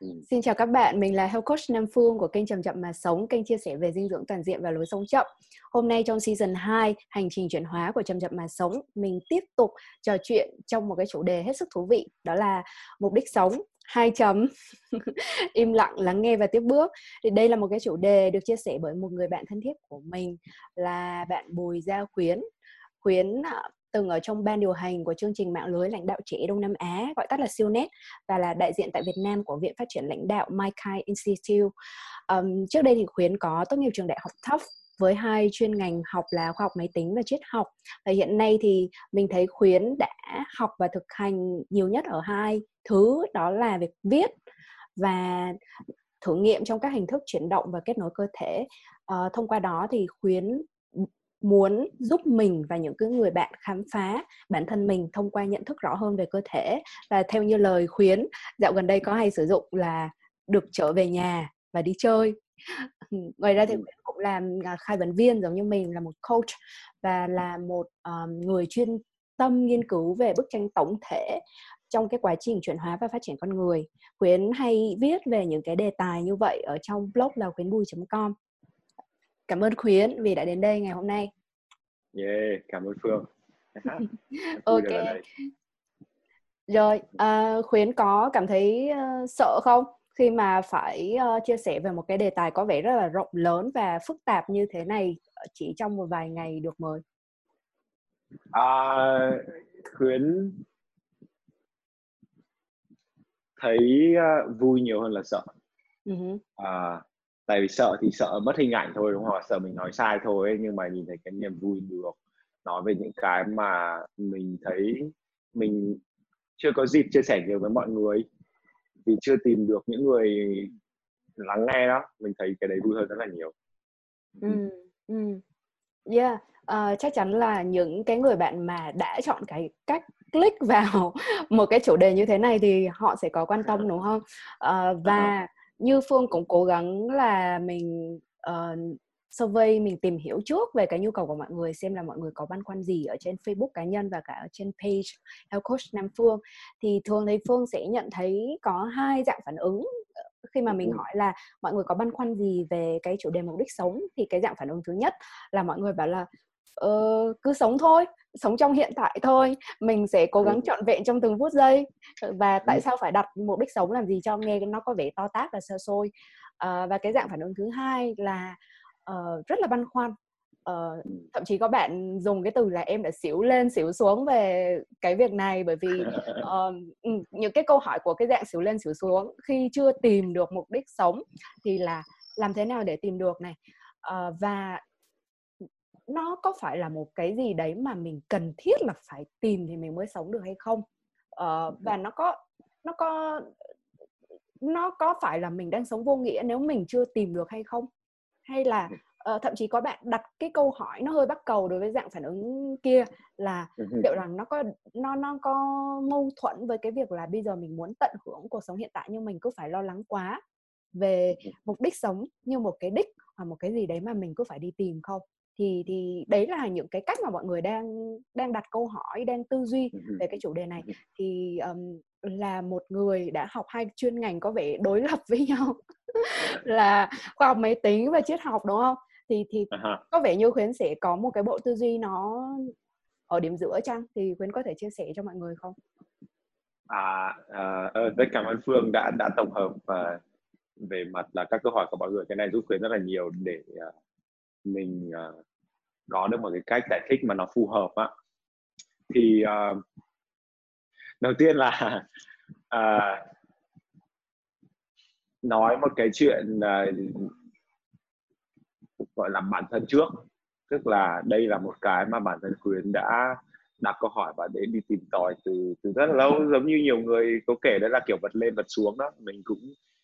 Ừ. Xin chào các bạn, mình là Health Coach Nam Phương của kênh Chậm Chậm Mà Sống, kênh chia sẻ về dinh dưỡng toàn diện và lối sống chậm. Hôm nay trong season 2, hành trình chuyển hóa của Chậm Chậm Mà Sống, mình tiếp tục trò chuyện trong một cái chủ đề hết sức thú vị, đó là mục đích sống, hai chấm, im lặng, lắng nghe và tiếp bước. Thì đây là một cái chủ đề được chia sẻ bởi một người bạn thân thiết của mình là bạn Bùi Gia Khuyến. Khuyến à, từng ở trong ban điều hành của chương trình mạng lưới lãnh đạo trẻ Đông Nam Á gọi tắt là SILNET và là đại diện tại Việt Nam của Viện Phát triển lãnh đạo Maikai Institute. Um, trước đây thì Khuyến có tốt nghiệp trường đại học Tufts với hai chuyên ngành học là khoa học máy tính và triết học và hiện nay thì mình thấy khuyến đã học và thực hành nhiều nhất ở hai thứ đó là việc viết và thử nghiệm trong các hình thức chuyển động và kết nối cơ thể uh, thông qua đó thì khuyến muốn giúp mình và những cái người bạn khám phá bản thân mình thông qua nhận thức rõ hơn về cơ thể. Và theo như lời khuyến dạo gần đây có hay sử dụng là được trở về nhà và đi chơi. Ngoài ra thì khuyến cũng làm à, khai vấn viên giống như mình là một coach và là một um, người chuyên tâm nghiên cứu về bức tranh tổng thể trong cái quá trình chuyển hóa và phát triển con người. Khuyến hay viết về những cái đề tài như vậy ở trong blog là khuyến.bùi.com cảm ơn khuyến vì đã đến đây ngày hôm nay. Yeah cảm ơn phương. Ok. rồi uh, khuyến có cảm thấy uh, sợ không? Khi mà phải uh, chia sẻ về một cái đề tài có vẻ rất là rộng lớn và phức tạp như thế này chỉ trong một vài ngày được mời. À, khuyến thấy uh, vui nhiều hơn là sợ. Uh-huh. à, tại vì sợ thì sợ mất hình ảnh thôi đúng không sợ mình nói sai thôi ấy, nhưng mà nhìn thấy cái niềm vui được. Nói về những cái mà mình thấy mình chưa có dịp chia sẻ nhiều với mọi người vì chưa tìm được những người lắng nghe đó mình thấy cái đấy vui hơn rất là nhiều. Ừ, ừ. yeah uh, chắc chắn là những cái người bạn mà đã chọn cái cách click vào một cái chủ đề như thế này thì họ sẽ có quan tâm đúng không? Uh, và như phương cũng cố gắng là mình uh, survey mình tìm hiểu trước về cái nhu cầu của mọi người xem là mọi người có băn khoăn gì ở trên Facebook cá nhân và cả ở trên page Health Coach Nam Phương. Thì thường thì Phương sẽ nhận thấy có hai dạng phản ứng. Khi mà mình hỏi là mọi người có băn khoăn gì về cái chủ đề mục đích sống thì cái dạng phản ứng thứ nhất là mọi người bảo là uh, cứ sống thôi sống trong hiện tại thôi. Mình sẽ cố gắng trọn vẹn trong từng phút giây. Và tại sao phải đặt mục đích sống làm gì cho nghe nó có vẻ to tát và sơ sôi uh, và cái dạng phản ứng thứ hai là uh, rất là băn khoăn. Uh, thậm chí có bạn dùng cái từ là em đã xỉu lên xỉu xuống về cái việc này. Bởi vì uh, những cái câu hỏi của cái dạng xỉu lên xỉu xuống khi chưa tìm được mục đích sống thì là làm thế nào để tìm được này? Uh, và nó có phải là một cái gì đấy mà mình cần thiết là phải tìm thì mình mới sống được hay không? Uh, và nó có nó có nó có phải là mình đang sống vô nghĩa nếu mình chưa tìm được hay không? Hay là uh, thậm chí có bạn đặt cái câu hỏi nó hơi bắt cầu đối với dạng phản ứng kia là liệu rằng nó có nó nó có mâu thuẫn với cái việc là bây giờ mình muốn tận hưởng cuộc sống hiện tại nhưng mình cứ phải lo lắng quá về mục đích sống như một cái đích hoặc một cái gì đấy mà mình cứ phải đi tìm không thì thì đấy là những cái cách mà mọi người đang đang đặt câu hỏi đang tư duy về cái chủ đề này. Thì um, là một người đã học hai chuyên ngành có vẻ đối lập với nhau là khoa học máy tính và triết học đúng không? Thì thì uh-huh. có vẻ như khuyến sẽ có một cái bộ tư duy nó ở điểm giữa chăng? Thì khuyến có thể chia sẻ cho mọi người không? À uh, rất cảm ơn phương đã đã tổng hợp uh, về mặt là các câu hỏi của mọi người. Cái này giúp khuyến rất là nhiều để uh, mình uh, có được một cái cách giải thích mà nó phù hợp á thì uh, đầu tiên là uh, nói một cái chuyện uh, gọi là bản thân trước. Tức là đây là một cái mà bản thân khuyến đã đặt câu hỏi và đến đi tìm tòi từ từ rất là lâu. Giống như nhiều người có kể đấy là kiểu vật lên vật xuống đó. Mình cũng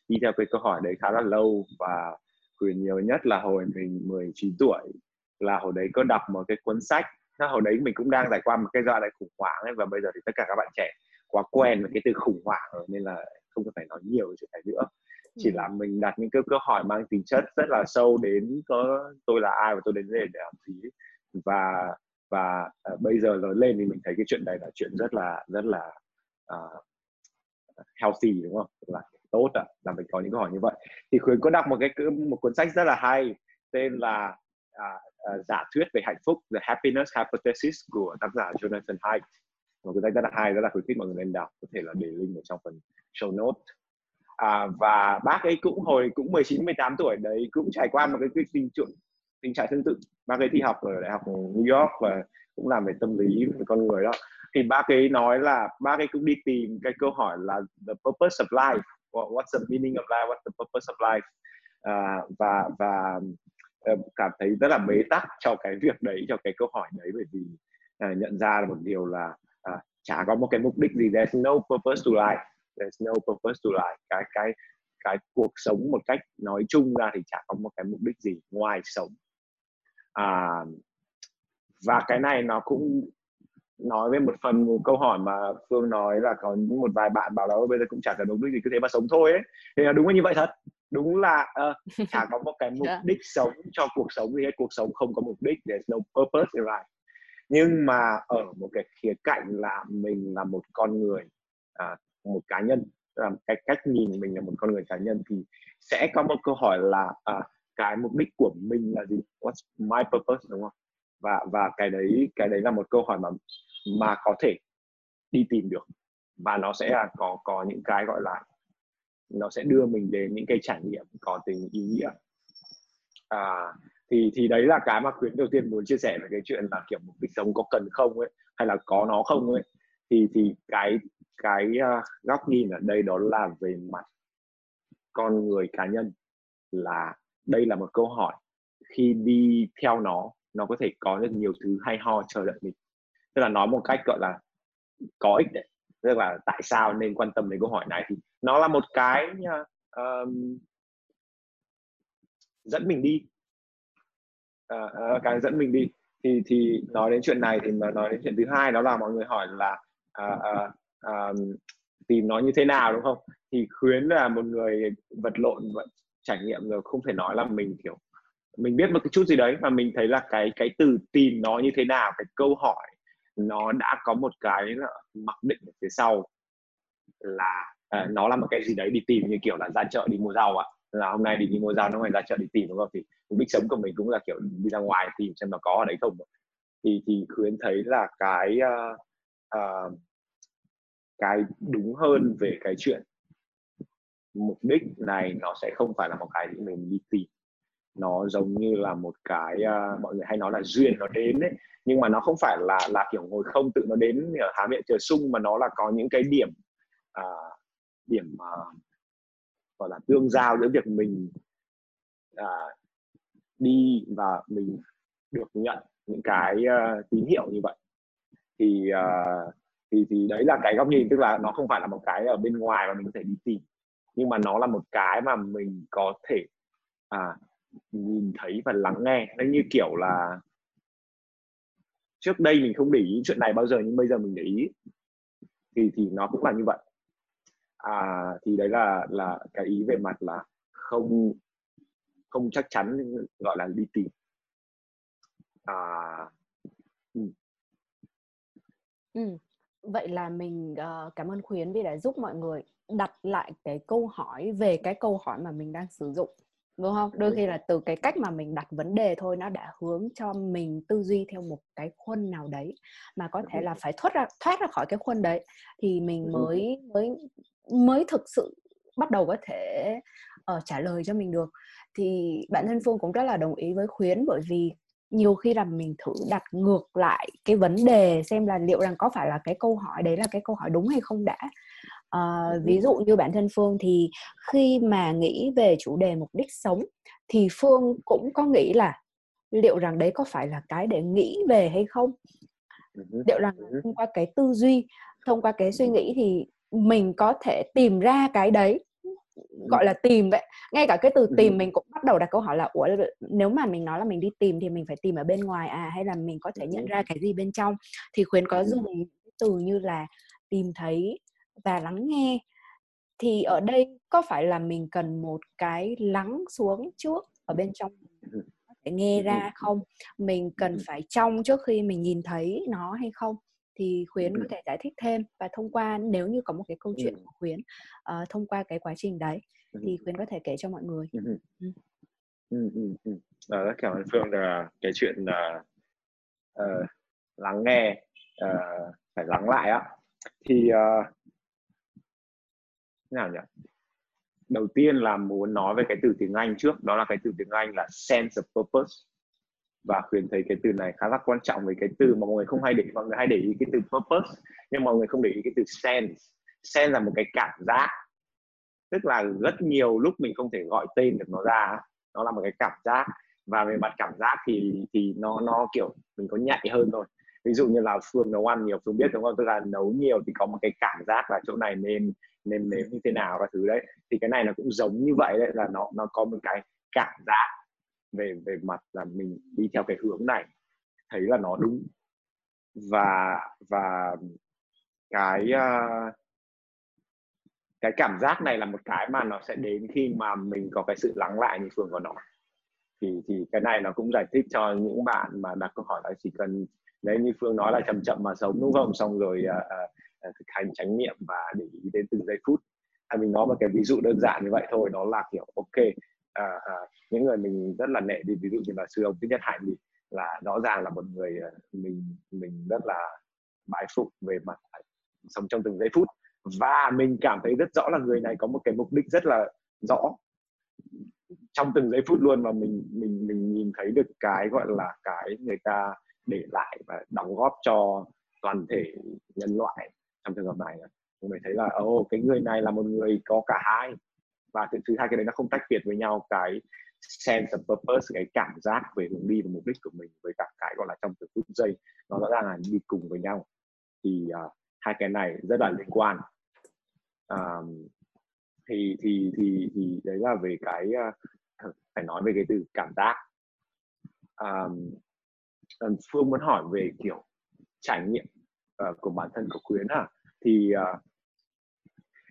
đi theo cái câu hỏi đấy khá là lâu và Quyền nhiều nhất là hồi mình 19 tuổi là hồi đấy có đọc một cái cuốn sách. Hồi đấy mình cũng đang trải qua một cái giai đoạn khủng hoảng ấy và bây giờ thì tất cả các bạn trẻ quá quen với cái từ khủng hoảng rồi nên là không cần phải nói nhiều về chuyện này nữa. Chỉ là mình đặt những cái câu hỏi mang tính chất rất là sâu đến có tôi là ai và tôi đến đây để làm gì và và uh, bây giờ lớn lên thì mình thấy cái chuyện này là chuyện rất là rất là uh, healthy đúng không? Là tốt ạ là mình có những câu hỏi như vậy. Thì khuyến có đọc một cái một cuốn sách rất là hay tên là à, à, giả thuyết về hạnh phúc The Happiness Hypothesis của tác giả Jonathan Haidt. Một cuốn sách rất là hay rất là khuyến khích mọi người nên đọc có thể là để link ở trong phần show note à, và bác ấy cũng hồi cũng 19 18 tuổi đấy cũng trải qua một cái, cái tình trạng tình trạng tương tự. Bác ấy thi học ở đại học New York và cũng làm về tâm lý về con người đó. Thì bác ấy nói là bác ấy cũng đi tìm cái câu hỏi là the purpose of life what's the meaning of life what's the purpose of life? À, và và cảm thấy rất là bế tắc cho cái việc đấy cho cái câu hỏi đấy bởi vì uh, nhận ra là một điều là uh, chả có một cái mục đích gì there's no purpose to life there's no purpose to life. Cái cái cái cuộc sống một cách nói chung ra thì chả có một cái mục đích gì ngoài sống. À, và cái này nó cũng nói với một phần một câu hỏi mà phương nói là có một vài bạn bảo là bây giờ cũng chả cần mục đích gì cứ thế mà sống thôi ấy. Thì là đúng là như vậy thật đúng là uh, chả có một cái mục dạ. đích sống cho cuộc sống hết cuộc sống không có mục đích there's no purpose in life. Nhưng mà ở một cái khía cạnh là mình là một con người à, một cá nhân là cái cách nhìn mình là một con người cá nhân thì sẽ có một câu hỏi là à, cái mục đích của mình là gì? What's my purpose đúng không? Và và cái đấy cái đấy là một câu hỏi mà mà có thể đi tìm được. Và nó sẽ là có có những cái gọi là nó sẽ đưa mình đến những cái trải nghiệm có tính ý nghĩa. À, thì thì đấy là cái mà khuyến đầu tiên muốn chia sẻ về cái chuyện là kiểu một cuộc sống có cần không ấy hay là có nó không ấy. Thì thì cái cái uh, góc nhìn ở đây đó là về mặt con người cá nhân là đây là một câu hỏi. Khi đi theo nó nó có thể có rất nhiều thứ hay ho chờ đợi mình. Tức là nói một cách gọi là có ích đấy tức là tại sao nên quan tâm đến câu hỏi này thì nó là một cái uh, dẫn mình đi. Uh, uh, cái dẫn mình đi thì thì nói đến chuyện này thì mà nói đến chuyện thứ hai đó là mọi người hỏi là uh, uh, uh, tìm nó như thế nào đúng không? Thì khuyến là một người vật lộn và trải nghiệm rồi không thể nói là mình kiểu mình biết một cái chút gì đấy mà mình thấy là cái cái từ tìm nó như thế nào cái câu hỏi nó đã có một cái là mặc định ở phía sau là uh, nó là một cái gì đấy đi tìm như kiểu là ra chợ đi mua rau ạ. Là hôm nay đi đi mua rau nó phải ra chợ đi tìm đúng không? Thì mục đích sống của mình cũng là kiểu đi ra ngoài tìm xem nó có ở đấy không thì thì khuyến thấy là cái uh, uh, cái đúng hơn về cái chuyện mục đích này nó sẽ không phải là một cái gì mình đi tìm nó giống như là một cái uh, mọi người hay nói là duyên nó đến đấy nhưng mà nó không phải là là kiểu ngồi không tự nó đến ở há miệng chờ sung mà nó là có những cái điểm uh, điểm uh, gọi là tương giao giữa việc mình uh, đi và mình được nhận những cái uh, tín hiệu như vậy. Thì uh, thì thì đấy là cái góc nhìn tức là nó không phải là một cái ở bên ngoài mà mình có thể đi tìm. Nhưng mà nó là một cái mà mình có thể à, nhìn thấy và lắng nghe. Nó như kiểu là trước đây mình không để ý chuyện này bao giờ nhưng bây giờ mình để ý. Thì thì nó cũng là như vậy. À thì đấy là là cái ý về mặt là không không chắc chắn gọi là đi tìm. À ừ. Ừ. vậy là mình uh, cảm ơn khuyến vì đã giúp mọi người đặt lại cái câu hỏi về cái câu hỏi mà mình đang sử dụng đúng không? Đôi khi là từ cái cách mà mình đặt vấn đề thôi nó đã hướng cho mình tư duy theo một cái khuôn nào đấy mà có thể là phải thoát ra thoát ra khỏi cái khuôn đấy thì mình mới mới mới thực sự bắt đầu có thể uh, trả lời cho mình được. Thì bản thân phương cũng rất là đồng ý với khuyến bởi vì nhiều khi là mình thử đặt ngược lại cái vấn đề xem là liệu rằng có phải là cái câu hỏi đấy là cái câu hỏi đúng hay không đã uh, ví dụ như bản thân phương thì khi mà nghĩ về chủ đề mục đích sống thì phương cũng có nghĩ là liệu rằng đấy có phải là cái để nghĩ về hay không? Liệu rằng thông qua cái tư duy thông qua cái suy nghĩ thì mình có thể tìm ra cái đấy gọi là tìm vậy. Ngay cả cái từ tìm mình cũng bắt đầu đặt câu hỏi là ủa nếu mà mình nói là mình đi tìm thì mình phải tìm ở bên ngoài à? Hay là mình có thể nhận ra cái gì bên trong? Thì khuyến có dùng từ như là tìm thấy và lắng nghe thì ở đây có phải là mình cần một cái lắng xuống trước ở bên trong để nghe ra không mình cần phải trong trước khi mình nhìn thấy nó hay không thì khuyến có thể giải thích thêm và thông qua nếu như có một cái câu chuyện của khuyến uh, thông qua cái quá trình đấy thì khuyến có thể kể cho mọi người ừ. Ừ. Ừ. À, rất cảm ơn phương là cái chuyện là uh, lắng nghe uh, phải lắng lại á thì uh, nào nhỉ? Đầu tiên là muốn nói về cái từ tiếng Anh trước. Đó là cái từ tiếng Anh là sense of purpose. Và khuyến thấy cái từ này khá là quan trọng với cái từ mà mọi người không hay để mọi người hay để ý cái từ purpose, nhưng mọi người không để ý cái từ sense. Sense là một cái cảm giác. Tức là rất nhiều lúc mình không thể gọi tên được nó ra. Nó là một cái cảm giác. Và về mặt cảm giác thì thì nó nó kiểu mình có nhạy hơn thôi. Ví dụ như là phương nấu ăn, nhiều phương biết, đúng không? Tức là nấu nhiều thì có một cái cảm giác là chỗ này nên nên nếm như thế nào và thứ đấy. Thì cái này nó cũng giống như vậy đấy là nó nó có một cái cảm giác về về mặt là mình đi theo cái hướng này thấy là nó đúng. Và và cái uh, cái cảm giác này là một cái mà nó sẽ đến khi mà mình có cái sự lắng lại như phương có nói. Thì thì cái này nó cũng giải thích cho những bạn mà đặt câu hỏi là chỉ cần đấy như phương nói là chậm chậm mà sống đúng không? Xong rồi uh, uh, thực hành chánh niệm và để ý đến từng giây phút. À, mình nói một cái ví dụ đơn giản như vậy thôi đó là kiểu ok à, à, những người mình rất là nệ đi ví dụ như là sư ông thích nhất hạnh thì là rõ ràng là một người à, mình mình rất là bái phục về mặt à, sống trong từng giây phút. Và mình cảm thấy rất rõ là người này có một cái mục đích rất là rõ trong từng giây phút luôn mà mình mình mình nhìn thấy được cái gọi là cái người ta để lại và đóng góp cho toàn thể nhân loại trong trường hợp này chúng mình thấy là ô oh, cái người này là một người có cả hai. Và thứ hai cái đấy nó không tách biệt với nhau. Cái sense of purpose cái cảm giác về hướng đi và mục đích của mình với cả cái gọi là trong từng phút giây nó rõ ràng là đi cùng với nhau. Thì uh, hai cái này rất là liên quan. Um, thì thì thì thì đấy là về cái uh, phải nói về cái từ cảm giác. Um, phương muốn hỏi về kiểu trải nghiệm uh, của bản thân của Quyến à thì uh,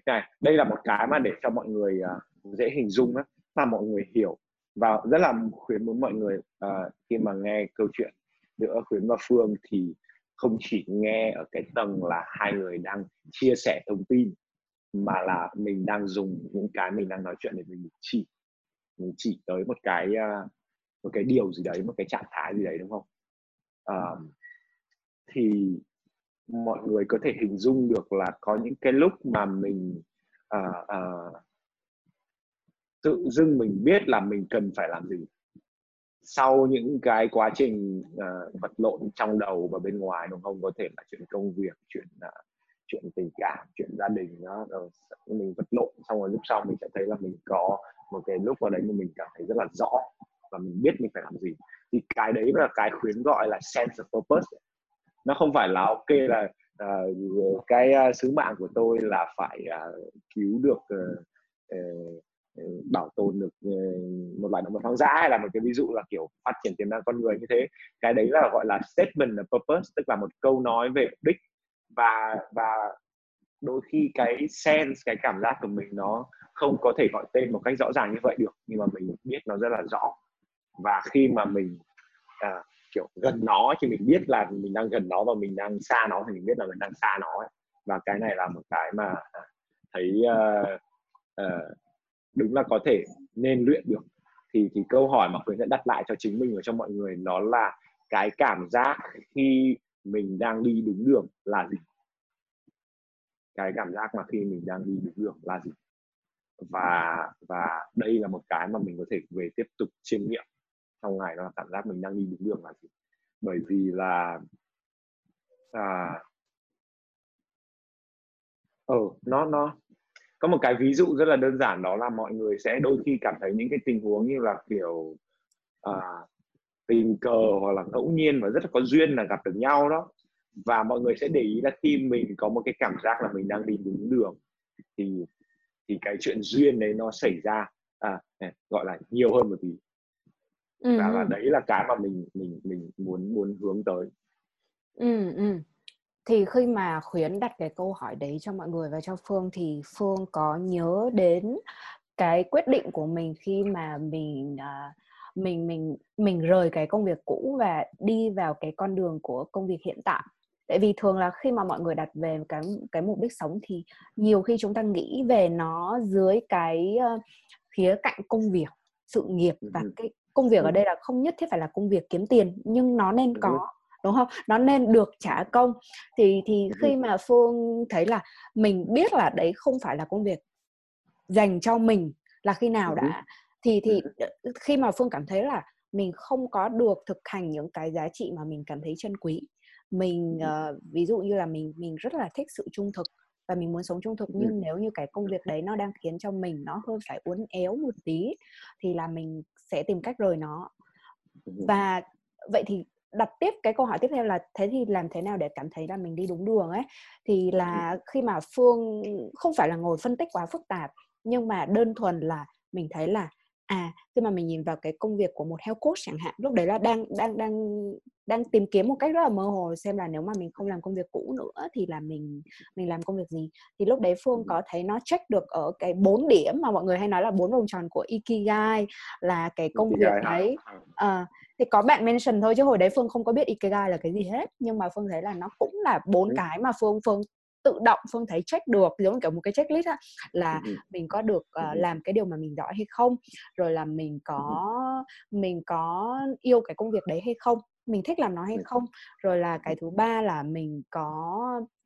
này đây là một cái mà để cho mọi người uh, dễ hình dung á mà mọi người hiểu. Và rất là khuyến muốn mọi người uh, khi mà nghe câu chuyện giữa khuyến và phương thì không chỉ nghe ở cái tầng là hai người đang chia sẻ thông tin mà là mình đang dùng những cái mình đang nói chuyện để mình chỉ mình chỉ tới một cái uh, một cái điều gì đấy một cái trạng thái gì đấy đúng không? Uh, thì mọi người có thể hình dung được là có những cái lúc mà mình à, à, tự dưng mình biết là mình cần phải làm gì. Sau những cái quá trình uh, vật lộn trong đầu và bên ngoài đúng không? Có thể là chuyện công việc chuyện uh, chuyện tình cảm chuyện gia đình đó rồi mình vật lộn xong rồi lúc sau mình sẽ thấy là mình có một cái lúc vào đấy mà mình cảm thấy rất là rõ và mình biết mình phải làm gì. Thì cái đấy là cái khuyến gọi là sense of purpose nó không phải là ok là uh, cái uh, sứ mạng của tôi là phải uh, cứu được uh, uh, bảo tồn được một loài động vật hoang dã hay là một cái ví dụ là kiểu phát triển tiềm năng con người như thế. Cái đấy là gọi là statement of purpose tức là một câu nói về mục đích. Và và đôi khi cái sense cái cảm giác của mình nó không có thể gọi tên một cách rõ ràng như vậy được nhưng mà mình biết nó rất là rõ. Và khi mà mình à, kiểu gần nó thì mình biết là mình đang gần nó và mình đang xa nó thì mình biết là mình đang xa nó ấy. và cái này là một cái mà thấy uh, uh, đúng là có thể nên luyện được. Thì thì câu hỏi mà khuyến sẽ đặt lại cho chính mình và cho mọi người nó là cái cảm giác khi mình đang đi đúng đường là gì? Cái cảm giác mà khi mình đang đi đúng đường là gì? Và và đây là một cái mà mình có thể về tiếp tục chiêm nghiệm trong ngày nó là cảm giác mình đang đi đúng đường là gì bởi vì là à, ờ nó nó có một cái ví dụ rất là đơn giản đó là mọi người sẽ đôi khi cảm thấy những cái tình huống như là kiểu à, tình cờ hoặc là ngẫu nhiên và rất là có duyên là gặp được nhau đó. Và mọi người sẽ để ý là khi mình có một cái cảm giác là mình đang đi đúng đường thì thì cái chuyện duyên đấy nó xảy ra à, à gọi là nhiều hơn một tí ừ. và, và đấy là cái mà mình mình mình muốn muốn hướng tới ừ, ừ. thì khi mà khuyến đặt cái câu hỏi đấy cho mọi người và cho phương thì phương có nhớ đến cái quyết định của mình khi mà mình uh, mình mình mình rời cái công việc cũ và đi vào cái con đường của công việc hiện tại tại vì thường là khi mà mọi người đặt về cái cái mục đích sống thì nhiều khi chúng ta nghĩ về nó dưới cái uh, khía cạnh công việc sự nghiệp và cái công việc ở đây là không nhất thiết phải là công việc kiếm tiền nhưng nó nên có đúng không? Nó nên được trả công. Thì thì khi mà phương thấy là mình biết là đấy không phải là công việc dành cho mình là khi nào đã thì thì khi mà phương cảm thấy là mình không có được thực hành những cái giá trị mà mình cảm thấy chân quý. Mình uh, ví dụ như là mình mình rất là thích sự trung thực và mình muốn sống trung thực nhưng nếu như cái công việc đấy nó đang khiến cho mình nó hơi phải uốn éo một tí thì là mình sẽ tìm cách rời nó. Và vậy thì đặt tiếp cái câu hỏi tiếp theo là thế thì làm thế nào để cảm thấy là mình đi đúng đường ấy? Thì là khi mà phương không phải là ngồi phân tích quá phức tạp nhưng mà đơn thuần là mình thấy là à khi mà mình nhìn vào cái công việc của một health coach chẳng hạn lúc đấy là đang đang đang đang tìm kiếm một cách rất là mơ hồ xem là nếu mà mình không làm công việc cũ nữa thì là mình mình làm công việc gì. Thì lúc đấy phương có thấy nó check được ở cái bốn điểm mà mọi người hay nói là bốn vòng tròn của ikigai là cái công ikigai việc đấy. À, thì có bạn mention thôi chứ hồi đấy phương không có biết ikigai là cái gì hết nhưng mà phương thấy là nó cũng là bốn cái mà phương phương tự động phương thấy check được giống kiểu một cái checklist á là ừ. mình có được uh, làm cái điều mà mình giỏi hay không rồi là mình có mình có yêu cái công việc đấy hay không mình thích làm nó hay không rồi là cái thứ ba là mình có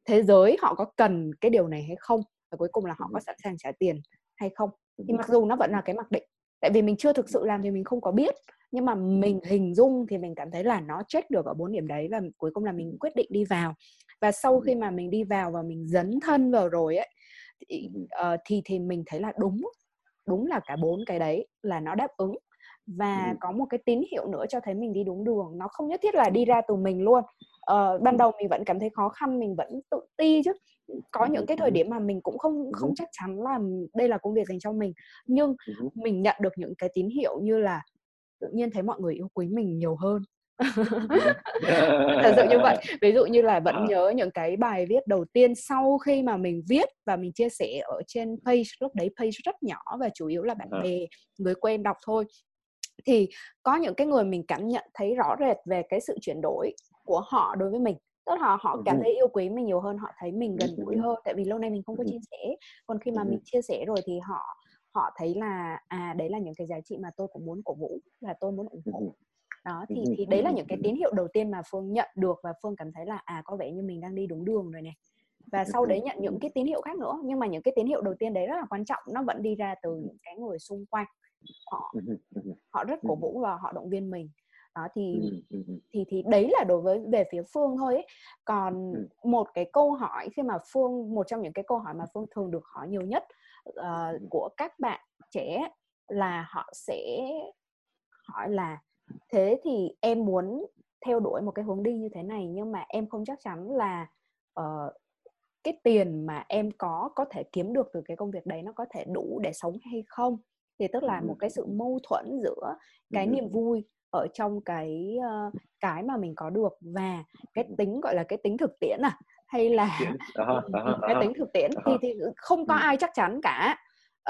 thế giới họ có cần cái điều này hay không và cuối cùng là họ có sẵn sàng trả tiền hay không. Thì mặc dù nó vẫn là cái mặc định tại vì mình chưa thực sự làm thì mình không có biết nhưng mà mình hình dung thì mình cảm thấy là nó check được ở bốn điểm đấy và cuối cùng là mình quyết định đi vào và sau khi mà mình đi vào và mình dấn thân vào rồi ấy thì, uh, thì thì mình thấy là đúng đúng là cả bốn cái đấy là nó đáp ứng. Và có một cái tín hiệu nữa cho thấy mình đi đúng đường nó không nhất thiết là đi ra từ mình luôn. Uh, ban đầu mình vẫn cảm thấy khó khăn mình vẫn tự ti chứ. Có những cái thời điểm mà mình cũng không không chắc chắn là đây là công việc dành cho mình. Nhưng mình nhận được những cái tín hiệu như là tự nhiên thấy mọi người yêu quý mình nhiều hơn thật sự như vậy. Ví dụ như là vẫn ờ. nhớ những cái bài viết đầu tiên sau khi mà mình viết và mình chia sẻ ở trên page lúc đấy page rất nhỏ và chủ yếu là bạn ờ. bè người quen đọc thôi. Thì có những cái người mình cảm nhận thấy rõ rệt về cái sự chuyển đổi của họ đối với mình. Tức là họ cảm thấy yêu quý mình nhiều hơn họ thấy mình gần gũi hơn tại vì lâu nay mình không có chia sẻ. Còn khi mà mình chia sẻ rồi thì họ họ thấy là à đấy là những cái giá trị mà tôi cũng muốn cổ vũ và tôi muốn ủng hộ đó thì thì đấy là những cái tín hiệu đầu tiên mà phương nhận được và phương cảm thấy là à có vẻ như mình đang đi đúng đường rồi này và sau đấy nhận những cái tín hiệu khác nữa nhưng mà những cái tín hiệu đầu tiên đấy rất là quan trọng nó vẫn đi ra từ những cái người xung quanh. Họ họ rất cổ vũ và họ động viên mình. Đó thì thì thì đấy là đối với về phía phương thôi ấy. còn một cái câu hỏi khi mà phương một trong những cái câu hỏi mà phương thường được hỏi nhiều nhất uh, của các bạn trẻ là họ sẽ hỏi là thế thì em muốn theo đuổi một cái hướng đi như thế này nhưng mà em không chắc chắn là uh, cái tiền mà em có có thể kiếm được từ cái công việc đấy nó có thể đủ để sống hay không. Thì tức là một cái sự mâu thuẫn giữa cái niềm vui ở trong cái uh, cái mà mình có được và cái tính gọi là cái tính thực tiễn à hay là cái tính thực tiễn thì thì không có ai chắc chắn cả.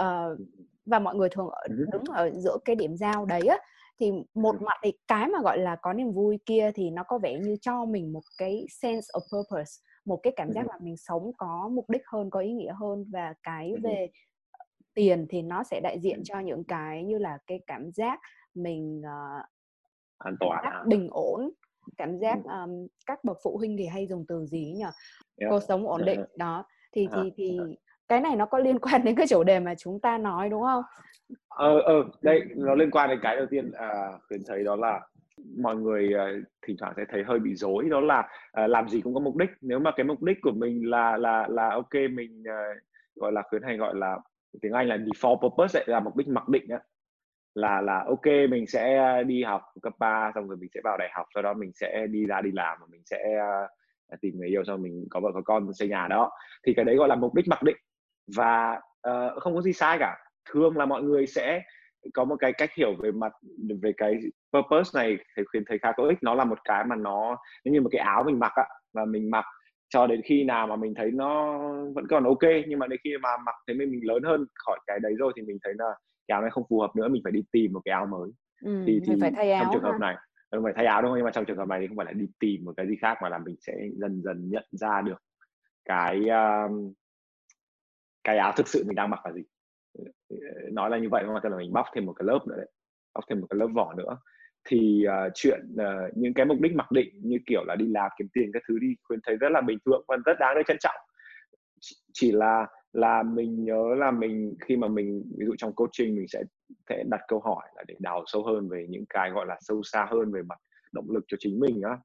Uh, và mọi người thường ở, đứng ở giữa cái điểm giao đấy á thì một mặt thì cái mà gọi là có niềm vui kia thì nó có vẻ như cho mình một cái sense of purpose một cái cảm giác là mình sống có mục đích hơn có ý nghĩa hơn và cái về tiền thì nó sẽ đại diện cho những cái như là cái cảm giác mình uh, an toàn giác bình ổn cảm giác um, các bậc phụ huynh thì hay dùng từ gì nhỉ? Yeah. cuộc sống ổn định đó. Thì thì thì cái này nó có liên quan đến cái chủ đề mà chúng ta nói đúng không? Ờ ờ đây nó liên quan đến cái đầu tiên à, khuyến thấy đó là mọi người uh, thỉnh thoảng sẽ thấy hơi bị dối đó là uh, làm gì cũng có mục đích. Nếu mà cái mục đích của mình là là là ok mình uh, gọi là khuyến hay gọi là tiếng anh là default purpose ấy, là mục đích mặc định đó là là ok mình sẽ đi học cấp 3 xong rồi mình sẽ vào đại học sau đó mình sẽ đi ra đi làm và mình sẽ uh, tìm người yêu xong mình có vợ có con xây nhà đó. Thì cái đấy gọi là mục đích mặc định và uh, không có gì sai cả. Thường là mọi người sẽ có một cái cách hiểu về mặt về cái purpose này thầy khuyên thầy khá có ích. Nó là một cái mà nó như một cái áo mình mặc á và mình mặc cho đến khi nào mà mình thấy nó vẫn còn ok nhưng mà đến khi mà mặc thấy mình mình lớn hơn khỏi cái đấy rồi thì mình thấy là cái áo này không phù hợp nữa mình phải đi tìm một cái áo mới. Ừ, thì, thì phải thay áo trong trường hợp này không phải thay áo đúng không? Nhưng mà trong trường hợp này thì không phải là đi tìm một cái gì khác mà là mình sẽ dần dần nhận ra được cái um, cái áo thực sự mình đang mặc là gì? Ờ, nói là như vậy mà tức là mình bóc thêm một cái lớp nữa đấy bóc thêm một cái lớp vỏ nữa. Thì uh, chuyện uh, những cái mục đích mặc định như kiểu là đi làm kiếm tiền các thứ đi khuyên thấy rất là bình thường và rất đáng để trân trọng. Chỉ là là mình nhớ là mình khi mà mình ví dụ trong coaching mình sẽ sẽ đặt câu hỏi là để đào sâu hơn về những cái gọi là sâu xa hơn về mặt động lực cho chính mình á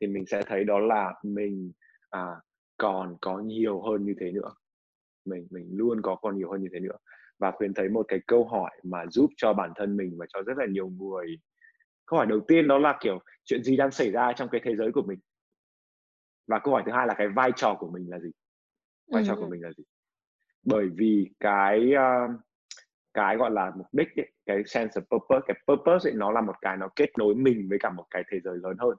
thì mình sẽ thấy đó là mình à, còn có nhiều hơn như thế nữa mình mình luôn có còn nhiều hơn như thế nữa. Và khuyến thấy một cái câu hỏi mà giúp cho bản thân mình và cho rất là nhiều người. Câu hỏi đầu tiên đó là kiểu chuyện gì đang xảy ra trong cái thế giới của mình? Và câu hỏi thứ hai là cái vai trò của mình là gì? Vai trò của mình là gì? Bởi vì cái uh, cái gọi là mục đích ấy, cái sense of purpose cái purpose ấy, nó là một cái nó kết nối mình với cả một cái thế giới lớn hơn.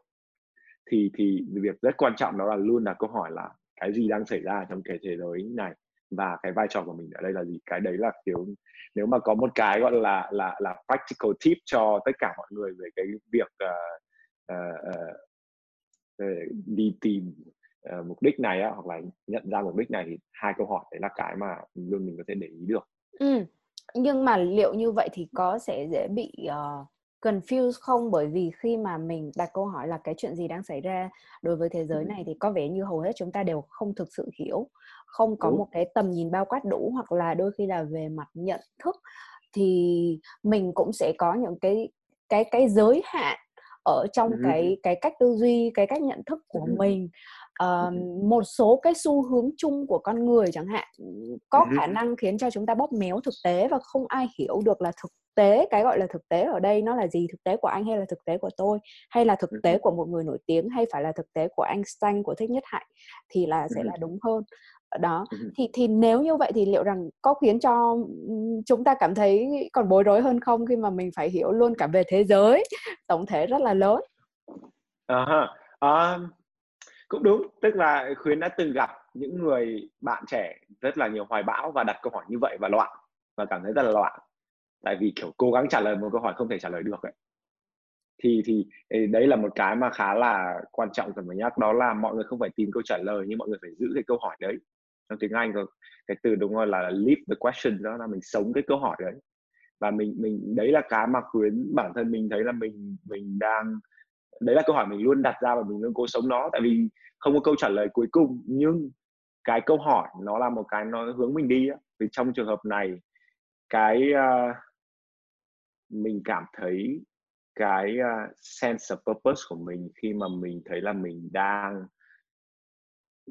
Thì thì việc rất quan trọng đó là luôn là câu hỏi là cái gì đang xảy ra trong cái thế giới này và cái vai trò của mình ở đây là gì cái đấy là kiểu nếu mà có một cái gọi là là là practical tip cho tất cả mọi người về cái việc uh, uh, uh, đi tìm uh, mục đích này á, hoặc là nhận ra mục đích này thì hai câu hỏi đấy là cái mà luôn mình có thể để ý được. Ừ. Nhưng mà liệu như vậy thì có sẽ dễ bị uh, confuse không bởi vì khi mà mình đặt câu hỏi là cái chuyện gì đang xảy ra đối với thế giới này thì có vẻ như hầu hết chúng ta đều không thực sự hiểu không có một cái tầm nhìn bao quát đủ hoặc là đôi khi là về mặt nhận thức thì mình cũng sẽ có những cái cái cái giới hạn ở trong ừ. cái cái cách tư duy cái cách nhận thức của ừ. mình. Uh, một số cái xu hướng chung của con người chẳng hạn có khả năng khiến cho chúng ta bóp méo thực tế và không ai hiểu được là thực tế cái gọi là thực tế ở đây nó là gì thực tế của anh hay là thực tế của tôi hay là thực tế của một người nổi tiếng hay phải là thực tế của anh Stan của thích nhất hạnh thì là sẽ là đúng hơn đó. Thì thì nếu như vậy thì liệu rằng có khiến cho chúng ta cảm thấy còn bối rối hơn không khi mà mình phải hiểu luôn cả về thế giới tổng thể rất là lớn? Uh-huh. uh, cũng đúng. Tức là khuyến đã từng gặp những người bạn trẻ rất là nhiều hoài bão và đặt câu hỏi như vậy và loạn và cảm thấy rất là loạn. Tại vì kiểu cố gắng trả lời một câu hỏi không thể trả lời được ấy. Thì thì đấy là một cái mà khá là quan trọng cần phải nhắc. Đó là mọi người không phải tìm câu trả lời nhưng mọi người phải giữ cái câu hỏi đấy trong tiếng Anh có cái từ đúng rồi là live the question đó là mình sống cái câu hỏi đấy. Và mình mình đấy là cái mà khuyến bản thân mình thấy là mình mình đang đấy là câu hỏi mình luôn đặt ra và mình luôn cố sống nó. Tại vì không có câu trả lời cuối cùng nhưng cái câu hỏi nó là một cái nó hướng mình đi á. Vì trong trường hợp này cái uh, mình cảm thấy cái uh, sense of purpose của mình khi mà mình thấy là mình đang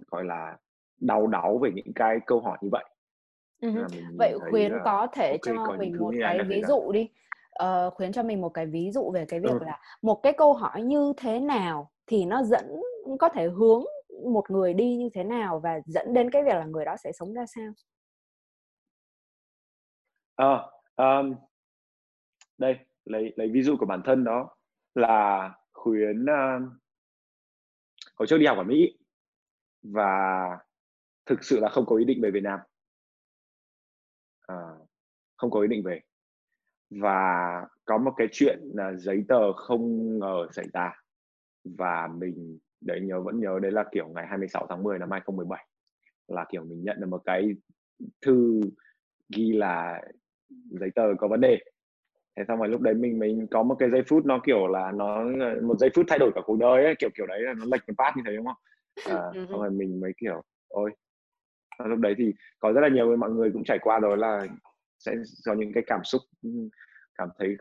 gọi là đau đáu về những cái câu hỏi như vậy uh-huh. vậy khuyến là, có thể okay, cho mình một cái ví dụ đi uh, khuyến cho mình một cái ví dụ về cái việc ừ. là một cái câu hỏi như thế nào thì nó dẫn có thể hướng một người đi như thế nào và dẫn đến cái việc là người đó sẽ sống ra sao à, um, đây lấy lấy ví dụ của bản thân đó là khuyến uh, hồi trước đi học ở mỹ và thực sự là không có ý định về việt nam. À, không có ý định về. Và có một cái chuyện là giấy tờ không ngờ xảy ra. Và mình đấy nhớ vẫn nhớ đấy là kiểu ngày 26 tháng 10 năm 2017 là kiểu mình nhận được một cái thư ghi là giấy tờ có vấn đề. Thế xong rồi lúc đấy mình mình có một cái giây phút nó kiểu là nó một giây phút thay đổi cả cuộc đời ấy kiểu kiểu đấy là nó lệch một phát như thế đúng không? À, ừ. xong rồi mình mới kiểu ôi lúc đấy thì có rất là nhiều mọi người cũng trải qua rồi là sẽ có những cái cảm xúc cảm thấy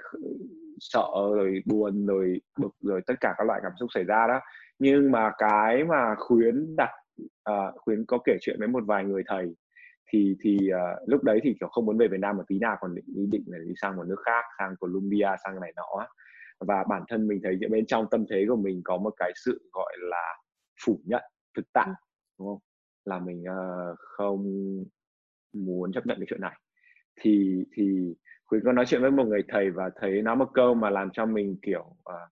sợ rồi buồn rồi bực rồi tất cả các loại cảm xúc xảy ra đó. Nhưng mà cái mà khuyến đặt uh, khuyến có kể chuyện với một vài người thầy thì thì uh, lúc đấy thì kiểu không muốn về Việt Nam một tí nào còn định ý định là đi sang một nước khác sang Colombia sang này nọ. Và bản thân mình thấy bên trong tâm thế của mình có một cái sự gọi là phủ nhận thực tại đúng không là mình uh, không muốn chấp nhận cái chuyện này. Thì thì quý có nói chuyện với một người thầy và thấy nói một câu mà làm cho mình kiểu uh,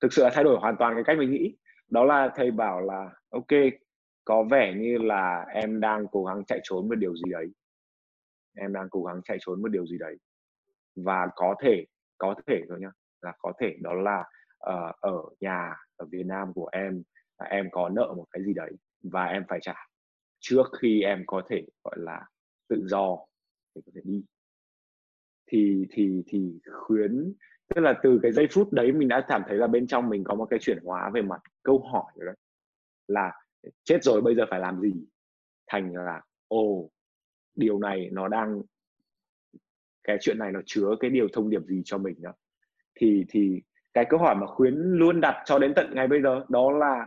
thực sự là thay đổi hoàn toàn cái cách mình nghĩ. Đó là thầy bảo là ok có vẻ như là em đang cố gắng chạy trốn một điều gì đấy. Em đang cố gắng chạy trốn một điều gì đấy. Và có thể có thể thôi nhá là có thể đó là uh, ở nhà ở Việt Nam của em là em có nợ một cái gì đấy và em phải trả trước khi em có thể, gọi là, tự do để có thể đi. Thì thì thì khuyến, tức là từ cái giây phút đấy mình đã cảm thấy là bên trong mình có một cái chuyển hóa về mặt câu hỏi rồi đấy, là chết rồi, bây giờ phải làm gì? Thành là, ồ, điều này nó đang, cái chuyện này nó chứa cái điều thông điệp gì cho mình đó thì thì cái câu hỏi mà khuyến luôn đặt cho đến tận ngày bây giờ đó là,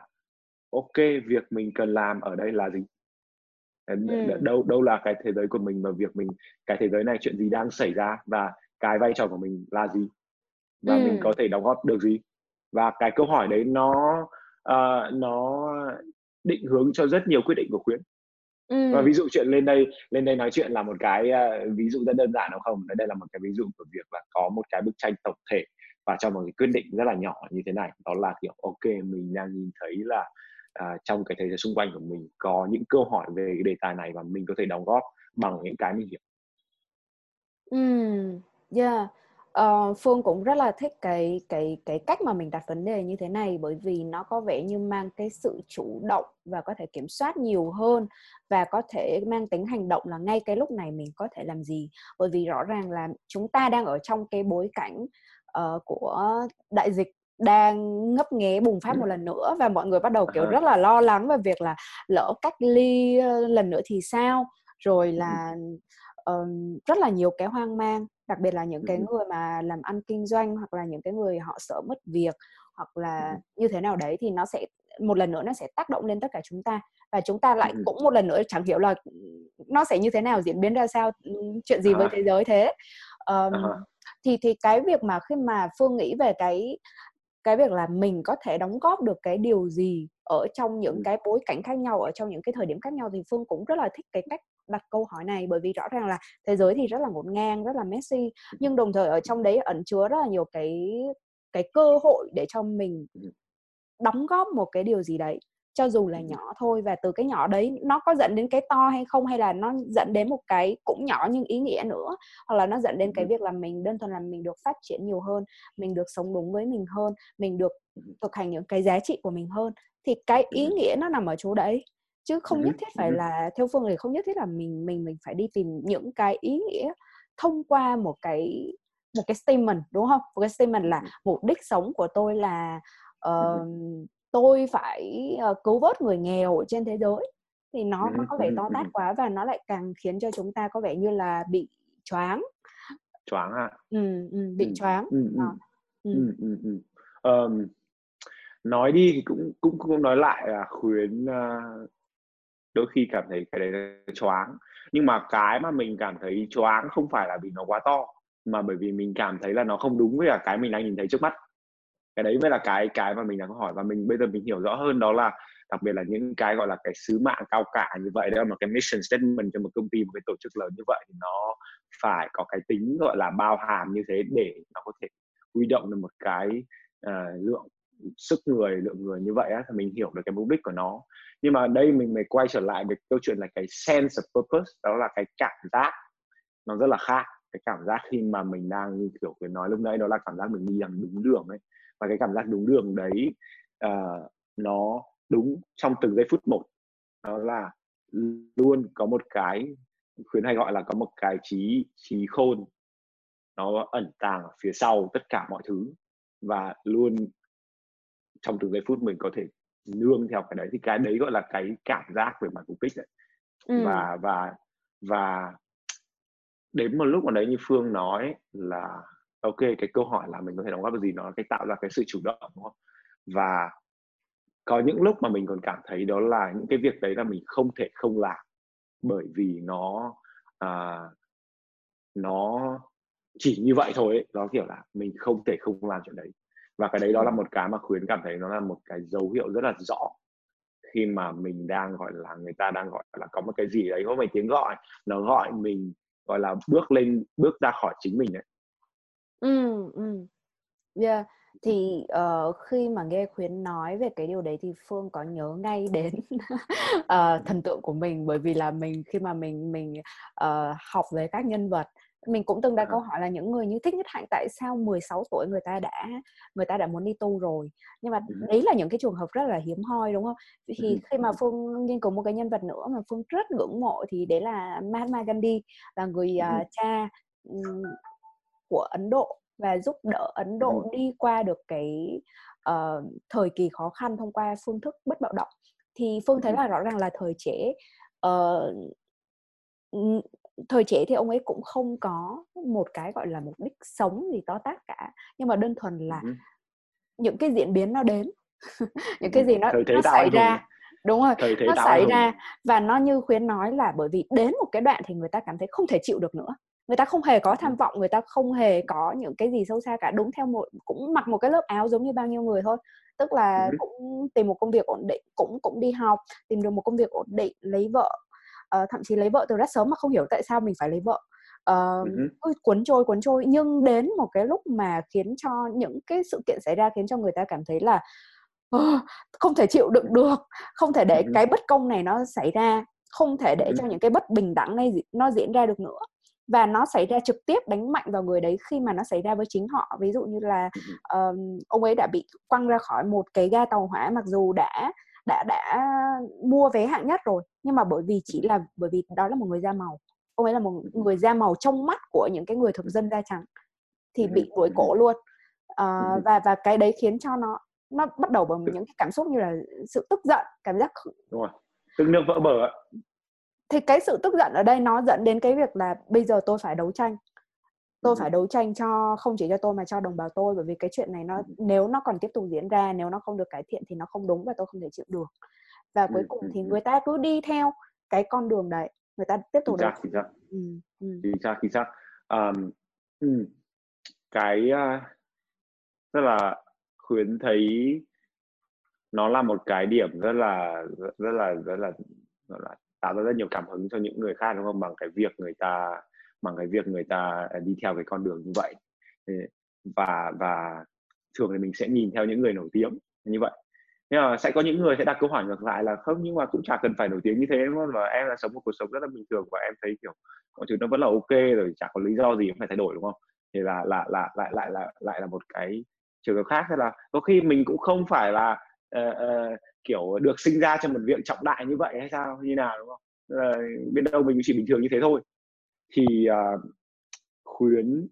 ok, việc mình cần làm ở đây là gì? Ừ. đâu đâu là cái thế giới của mình và việc mình cái thế giới này chuyện gì đang xảy ra và cái vai trò của mình là gì và ừ. mình có thể đóng góp được gì và cái câu hỏi đấy nó uh, nó định hướng cho rất nhiều quyết định của khuyến ừ. và ví dụ chuyện lên đây lên đây nói chuyện là một cái uh, ví dụ rất đơn giản đúng không đây là một cái ví dụ của việc là có một cái bức tranh tổng thể và cho một cái quyết định rất là nhỏ như thế này đó là kiểu ok mình đang nhìn thấy là uh, trong cái thế giới xung quanh của mình có những câu hỏi về cái đề tài này và mình có thể đóng góp bằng những cái mình hiểu. Ừ, yeah. Uh, Phương cũng rất là thích cái cái cái cách mà mình đặt vấn đề như thế này bởi vì nó có vẻ như mang cái sự chủ động và có thể kiểm soát nhiều hơn và có thể mang tính hành động là ngay cái lúc này mình có thể làm gì bởi vì rõ ràng là chúng ta đang ở trong cái bối cảnh uh, của đại dịch đang ngấp nghé bùng phát một lần nữa và mọi người bắt đầu kiểu rất là lo lắng về việc là lỡ cách ly lần nữa thì sao? Rồi là um, rất là nhiều cái hoang mang đặc biệt là những cái người mà làm ăn kinh doanh hoặc là những cái người họ sợ mất việc hoặc là như thế nào đấy thì nó sẽ một lần nữa nó sẽ tác động lên tất cả chúng ta và chúng ta lại cũng một lần nữa chẳng hiểu là nó sẽ như thế nào diễn biến ra sao chuyện gì với thế giới thế. Um, thì thì cái việc mà khi mà phương nghĩ về cái cái việc là mình có thể đóng góp được cái điều gì ở trong những cái bối cảnh khác nhau ở trong những cái thời điểm khác nhau thì phương cũng rất là thích cái cách đặt câu hỏi này. Bởi vì rõ ràng là thế giới thì rất là ngổn ngang rất là messy nhưng đồng thời ở trong đấy ẩn chứa rất là nhiều cái cái cơ hội để cho mình đóng góp một cái điều gì đấy cho dù là nhỏ thôi và từ cái nhỏ đấy nó có dẫn đến cái to hay không hay là nó dẫn đến một cái cũng nhỏ nhưng ý nghĩa nữa hoặc là nó dẫn đến cái việc là mình đơn thuần là mình được phát triển nhiều hơn mình được sống đúng với mình hơn mình được thực hành những cái giá trị của mình hơn thì cái ý nghĩa nó nằm ở chỗ đấy. Chứ không nhất thiết phải là theo phương thì không nhất thiết là mình mình mình phải đi tìm những cái ý nghĩa thông qua một cái một cái statement đúng không? Một cái statement là mục đích sống của tôi là uh, tôi phải uh, cứu vớt người nghèo ở trên thế giới thì nó nó có vẻ to tát quá và nó lại càng khiến cho chúng ta có vẻ như là bị choáng. Choáng à ừ, ừ, bị choáng. ừ, ừ. Ừ. Ừ, ừ, Um, nói đi thì cũng cũng cũng nói lại là khuyến uh, đôi khi cảm thấy cái đấy là choáng. Nhưng mà cái mà mình cảm thấy choáng không phải là vì nó quá to mà bởi vì mình cảm thấy là nó không đúng với cả cái mình đang nhìn thấy trước mắt cái đấy mới là cái cái mà mình đang hỏi và mình bây giờ mình hiểu rõ hơn đó là đặc biệt là những cái gọi là cái sứ mạng cao cả như vậy đó mà cái mission statement cho một công ty một cái tổ chức lớn như vậy thì nó phải có cái tính gọi là bao hàm như thế để nó có thể huy động được một cái uh, lượng sức người lượng người như vậy á thì mình hiểu được cái mục đích của nó. Nhưng mà đây mình mới quay trở lại về câu chuyện là cái sense of purpose đó là cái cảm giác. Nó rất là khác cái cảm giác khi mà mình đang như kiểu cái nói lúc nãy đó là cảm giác mình đi làm đúng đường ấy và cái cảm giác đúng đường đấy uh, nó đúng trong từng giây phút một. Đó là luôn có một cái khuyến hay gọi là có một cái trí trí khôn. Nó ẩn tàng ở phía sau tất cả mọi thứ. Và luôn trong từng giây phút mình có thể nương theo cái đấy. Thì cái đấy gọi là cái cảm giác về mặt mục đích đấy. Ừ. và và và đến một lúc mà đấy như phương nói là ok cái câu hỏi là mình có thể đóng góp được gì nó cái tạo ra cái sự chủ động đúng không? Và có những lúc mà mình còn cảm thấy đó là những cái việc đấy là mình không thể không làm bởi vì nó à, nó chỉ như vậy thôi ấy. nó kiểu là mình không thể không làm chuyện đấy. Và cái đấy đó là một cái mà khuyến cảm thấy nó là một cái dấu hiệu rất là rõ khi mà mình đang gọi là người ta đang gọi là có một cái gì đấy có một tiếng gọi nó gọi mình gọi là bước lên bước ra khỏi chính mình đấy ừ ừ yeah thì uh, khi mà nghe khuyến nói về cái điều đấy thì phương có nhớ ngay đến uh, thần tượng của mình bởi vì là mình khi mà mình mình uh, học về các nhân vật mình cũng từng đặt À. câu hỏi là những người như thích nhất hạnh tại sao 16 tuổi người ta đã người ta đã muốn đi tu rồi nhưng mà Ừm. đấy là những cái trường hợp rất là hiếm hoi đúng không thì Ừm. khi mà phương nghiên cứu một cái nhân vật nữa mà phương rất ngưỡng mộ thì đấy là Mahatma Gandhi là người à, Ừm. cha ừm, của Ấn Độ và giúp đỡ Ấn Độ Ừm. đi qua được cái ờ, thời kỳ khó khăn thông qua phương thức bất bạo động thì phương thấy Ừm. là rõ ràng là thời trẻ ờ, ừm, thời trẻ thì ông ấy cũng không có một cái gọi là mục đích sống gì to tát cả nhưng mà đơn thuần là Ừm. những cái diễn biến nó đến những cái Ừm. gì nó nó xảy anh hùng. ra đúng rồi Thời nó xảy ra và nó như khuyến nói là bởi vì đến một cái đoạn thì người ta cảm thấy không thể chịu được nữa người ta không hề có tham vọng người ta không hề có những cái gì sâu xa cả đúng theo một cũng mặc một cái lớp áo giống như bao nhiêu người thôi tức là cũng tìm một công việc ổn định cũng cũng đi học tìm được một công việc ổn định lấy vợ Ờ, thậm chí lấy vợ từ rất sớm mà không hiểu tại sao mình phải lấy vợ Ừm. ôi, cuốn trôi cuốn trôi nhưng đến một cái lúc mà khiến cho những cái sự kiện xảy ra khiến cho người ta cảm thấy là "Ờ, không thể chịu đựng được không thể để Ừm. cái bất công này nó xảy ra không thể để Ừm. cho những cái bất bình đẳng này nó diễn ra được nữa và nó xảy ra trực tiếp đánh mạnh vào người đấy khi mà nó xảy ra với chính họ ví dụ như là ờm, ông ấy đã bị quăng ra khỏi một cái ga tàu hỏa mặc dù đã đã đã mua vé hạng nhất rồi nhưng mà bởi vì chỉ là bởi vì đó là một người da màu ông ấy là một người da màu trong mắt của những cái người thực dân da trắng thì bị đuổi cổ luôn Ừm. và và cái đấy khiến cho nó nó bắt đầu bằng những cái cảm xúc như là sự tức giận cảm giác Đúng rồi. Tức nước vỡ bờ ạ. Thì cái sự tức giận ở đây nó dẫn đến cái việc là bây giờ tôi phải đấu tranh tôi Ừm. phải đấu tranh cho không chỉ cho tôi mà cho đồng bào tôi bởi vì cái chuyện này nó nếu nó còn tiếp tục diễn ra nếu nó không được cải thiện thì nó không đúng và tôi không thể chịu được và cuối Ừm. cùng thì người ta cứ đi theo cái con đường đấy người ta tiếp tục Chính đấu xác, chính xác. ừ, ừ. chính xác chính xác um, ừm, cái uh, tức là khuyến thấy nó là một cái điểm rất là rất, rất là rất là gọi là tạo ra rất nhiều cảm hứng cho những người khác đúng không? Bằng cái việc người ta bằng cái việc người ta à, đi theo cái con đường như vậy. Và và thường thì mình sẽ nhìn theo những người nổi tiếng như vậy. Nhưng mà sẽ có những người sẽ đặt câu hỏi ngược lại là không nhưng mà cũng chả cần phải nổi tiếng như thế đúng không? Và em là sống một cuộc sống rất là bình thường và em thấy kiểu mọi thứ nó vẫn là ok rồi chả có lý do gì phải thay đổi đúng không? Thì là là là lại lại là lại là một cái trường hợp khác. Hay là có khi mình cũng không phải là uh, uh, kiểu được sinh ra trong một viện trọng đại như vậy hay sao như nào đúng không? Tức là biết đâu mình chỉ bình thường như thế thôi. Thì à, khuyến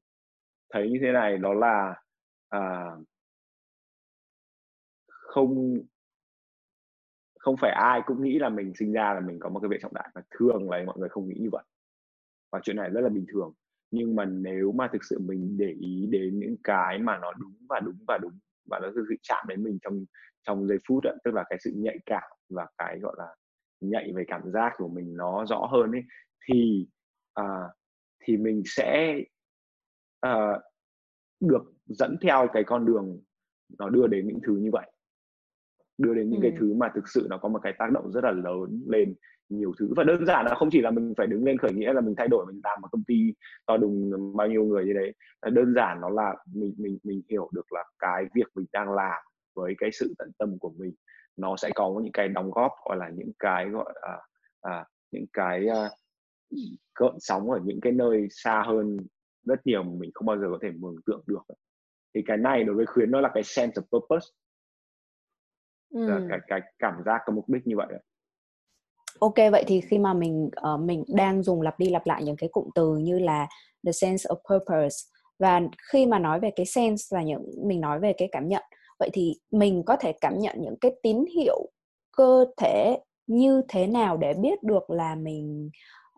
thấy như thế này đó là à, không không phải ai cũng nghĩ là mình sinh ra là mình có một cái việc trọng đại và thường là mọi người không nghĩ như vậy. Và chuyện này rất là bình thường. Nhưng mà nếu mà thực sự mình để ý đến những cái mà nó đúng và đúng và đúng và nó thực sự chạm đến mình trong trong giây phút ấy, tức là cái sự nhạy cảm và cái gọi là nhạy về cảm giác của mình nó rõ hơn ấy thì à, thì mình sẽ à, được dẫn theo cái con đường nó đưa đến những thứ như vậy đưa đến những cái Ừ. thứ mà thực sự nó có một cái tác động rất là lớn lên nhiều thứ. Và đơn giản là không chỉ là mình phải đứng lên khởi nghĩa là mình thay đổi mình làm một công ty to đùng bao nhiêu người như đấy. Đơn giản nó là mình mình mình hiểu được là cái việc mình đang làm với cái sự tận tâm của mình nó sẽ có những cái đóng góp gọi là những cái gọi là à, những cái à, gợn sóng ở những cái nơi xa hơn rất nhiều mà mình không bao giờ có thể mường tượng được. Thì cái này đối với khuyến nó là cái sense of purpose là Ừ. cái cái cảm giác có mục đích như vậy. Ok vậy thì khi mà mình ờ, mình đang dùng lặp đi lặp lại những cái cụm từ như là the sense of purpose và khi mà nói về cái sense là những mình nói về cái cảm nhận vậy thì mình có thể cảm nhận những cái tín hiệu cơ thể như thế nào để biết được là mình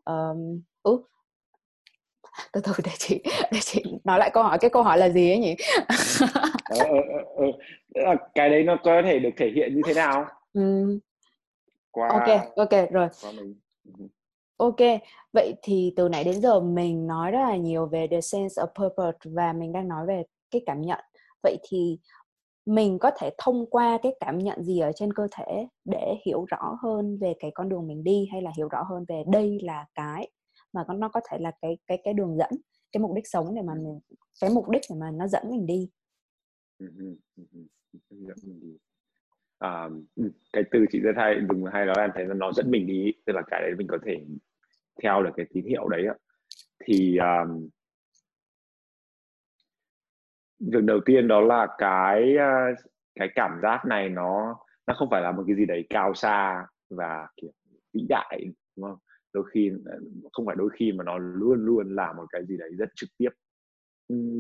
um, ừ, từ từ để chị để chị nói lại câu hỏi cái câu hỏi là gì ấy nhỉ ờ. Tức là cái đấy nó có thể được thể hiện như thế nào Ừm, qua ok ok rồi qua mình Ừ. Ok, vậy thì từ nãy đến giờ mình nói rất là nhiều về the sense of purpose và mình đang nói về cái cảm nhận. Vậy thì mình có thể thông qua cái cảm nhận gì ở trên cơ thể để hiểu rõ hơn về cái con đường mình đi hay là hiểu rõ hơn về đây là cái mà nó có thể là cái cái cái đường dẫn, cái mục đích sống để mà mình cái mục đích để mà nó dẫn mình đi. Ừ, ừ, ừ, ừ. À, ừ, cái từ chị rất hay dùng hay đó là thấy nó dẫn mình đi tức là cái đấy mình có thể theo được cái tín hiệu đấy ạ thì um, việc đầu tiên đó là cái uh, cái cảm giác này nó nó không phải là một cái gì đấy cao xa và kiểu vĩ đại đúng không đôi khi ờ, không phải đôi khi mà nó luôn luôn là một cái gì đấy rất trực tiếp.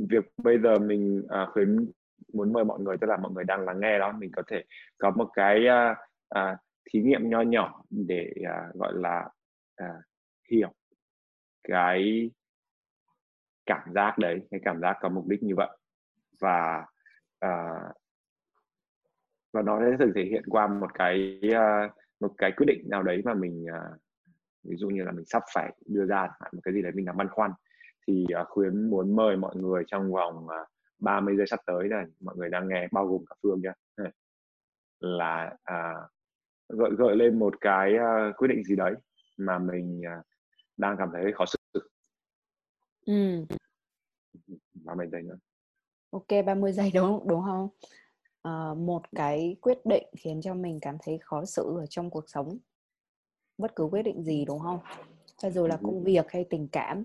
Việc bây giờ mình à, khuyến muốn mời mọi người tức là mọi người đang lắng nghe đó mình có thể có một cái à, à, thí nghiệm nho nhỏ để à, gọi là à, hiểu cái cảm giác đấy cái cảm giác có mục đích như vậy. Và à, và nó sẽ thực thể hiện qua một cái à, một cái quyết định nào đấy mà mình à, ví dụ như là mình sắp phải đưa ra một cái gì đấy mình đang băn khoăn. Thì uh, khuyến muốn mời mọi người trong vòng uh, 30 giây sắp tới này mọi người đang nghe bao gồm cả phương nhé là uh, gợi gợi lên một cái uh, quyết định gì đấy mà mình uh, đang cảm thấy khó xử. Ừ. 30 giây nữa. Ok 30 giây đúng đúng không? Uh, một cái quyết định khiến cho mình cảm thấy khó xử ở trong cuộc sống bất cứ quyết định gì đúng không? Cho dù là công việc hay tình cảm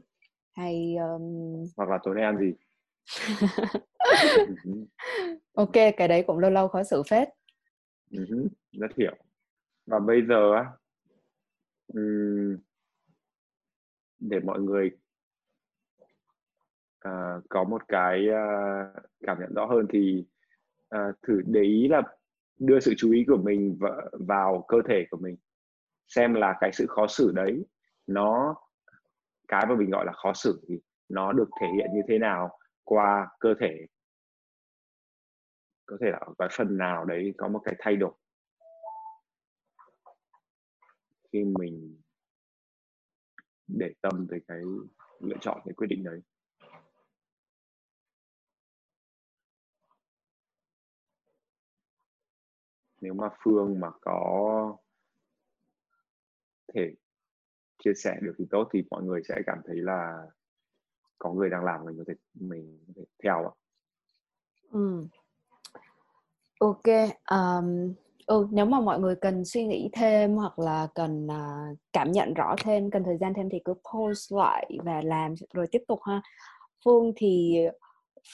hay um... hoặc là tối nay ăn gì? Ok cái đấy cũng lâu lâu khó xử phết. Rất hiểu. Và bây giờ á để mọi người uh, có một cái uh, cảm nhận rõ hơn thì uh, thử để ý là đưa sự chú ý của mình vào cơ thể của mình xem là cái sự khó xử đấy, nó, cái mà mình gọi là khó xử thì nó được thể hiện như thế nào qua cơ thể. Có thể là ở cái phần nào đấy có một cái thay đổi. Khi mình để tâm tới cái lựa chọn, cái quyết định đấy. Nếu mà phương mà có thể chia sẻ được thì tốt thì mọi người sẽ cảm thấy là có người đang làm mình có thể mình có thể theo ạ. Ừ. Ok. Um, ừ, nếu mà mọi người cần suy nghĩ thêm hoặc là cần uh, cảm nhận rõ thêm, cần thời gian thêm thì cứ post lại và làm rồi tiếp tục ha. Phương thì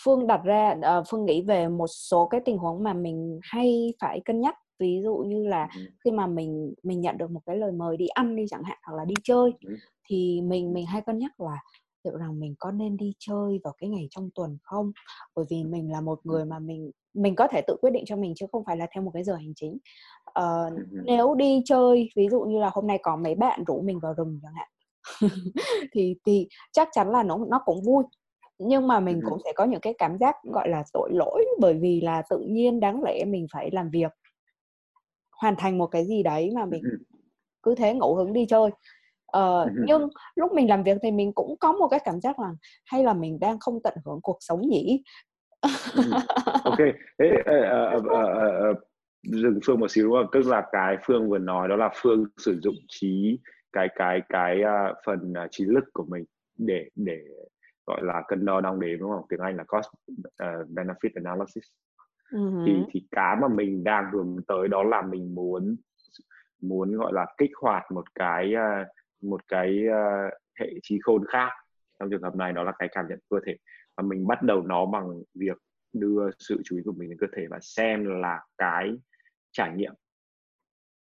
Phương đặt ra uh, Phương nghĩ về một số cái tình huống mà mình hay phải cân nhắc ví dụ như là khi mà mình mình nhận được một cái lời mời đi ăn đi chẳng hạn hoặc là đi chơi thì mình mình hay cân nhắc là liệu rằng mình có nên đi chơi vào cái ngày trong tuần không? Bởi vì mình là một người mà mình mình có thể tự quyết định cho mình chứ không phải là theo một cái giờ hành chính. Uh, nếu đi chơi ví dụ như là hôm nay có mấy bạn rủ mình vào rừng chẳng hạn thì thì chắc chắn là nó nó cũng vui. Nhưng mà mình cũng sẽ có những cái cảm giác gọi là tội lỗi bởi vì là tự nhiên đáng lẽ mình phải làm việc hoàn thành một cái gì đấy mà mình cứ thế ngẫu hứng đi chơi. Ờ, nhưng lúc mình làm việc thì mình cũng có một cái cảm giác là hay là mình đang không tận hưởng cuộc sống nhỉ? Ok. Thế uh, uh, uh, dừng phương một xíu đúng tức là cái phương vừa nói đó là phương sử dụng trí cái cái cái uh, phần uh, trí lực của mình để để gọi là cân đo đong đếm đúng không? Tiếng anh là cost uh, benefit analysis uh-huh. thì thì cái mà mình đang hướng tới đó là mình muốn muốn gọi là kích hoạt một cái uh, một cái uh, hệ trí khôn khác. Trong trường hợp này đó là cái cảm nhận cơ thể. Và mình bắt đầu nó bằng việc đưa sự chú ý của mình đến cơ thể và xem là cái trải nghiệm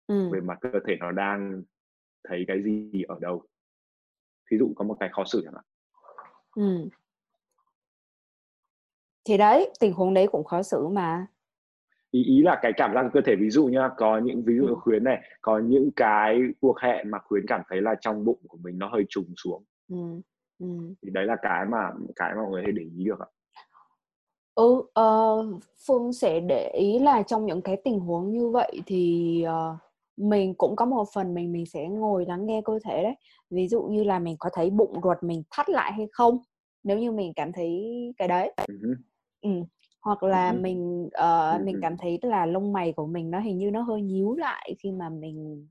ừ. về mặt cơ thể nó đang thấy cái gì ở đâu. Ví dụ có một cái khó xử chẳng hạn. Ừ thì đấy tình huống đấy cũng khó xử mà ý ý là cái cảm giác cơ thể ví dụ nhá có những ví dụ ừ. khuyến này có những cái cuộc hẹn mà khuyến cảm thấy là trong bụng của mình nó hơi trùng xuống ừ. Ừ. thì đấy là cái mà cái mà mọi người hay để ý được ạ ừ uh, phương sẽ để ý là trong những cái tình huống như vậy thì uh, mình cũng có một phần mình mình sẽ ngồi lắng nghe cơ thể đấy ví dụ như là mình có thấy bụng ruột mình thắt lại hay không nếu như mình cảm thấy cái đấy uh-huh. Ừ. hoặc là uh-huh. mình uh, uh-huh. mình cảm thấy là lông mày của mình nó hình như nó hơi nhíu lại khi mà mình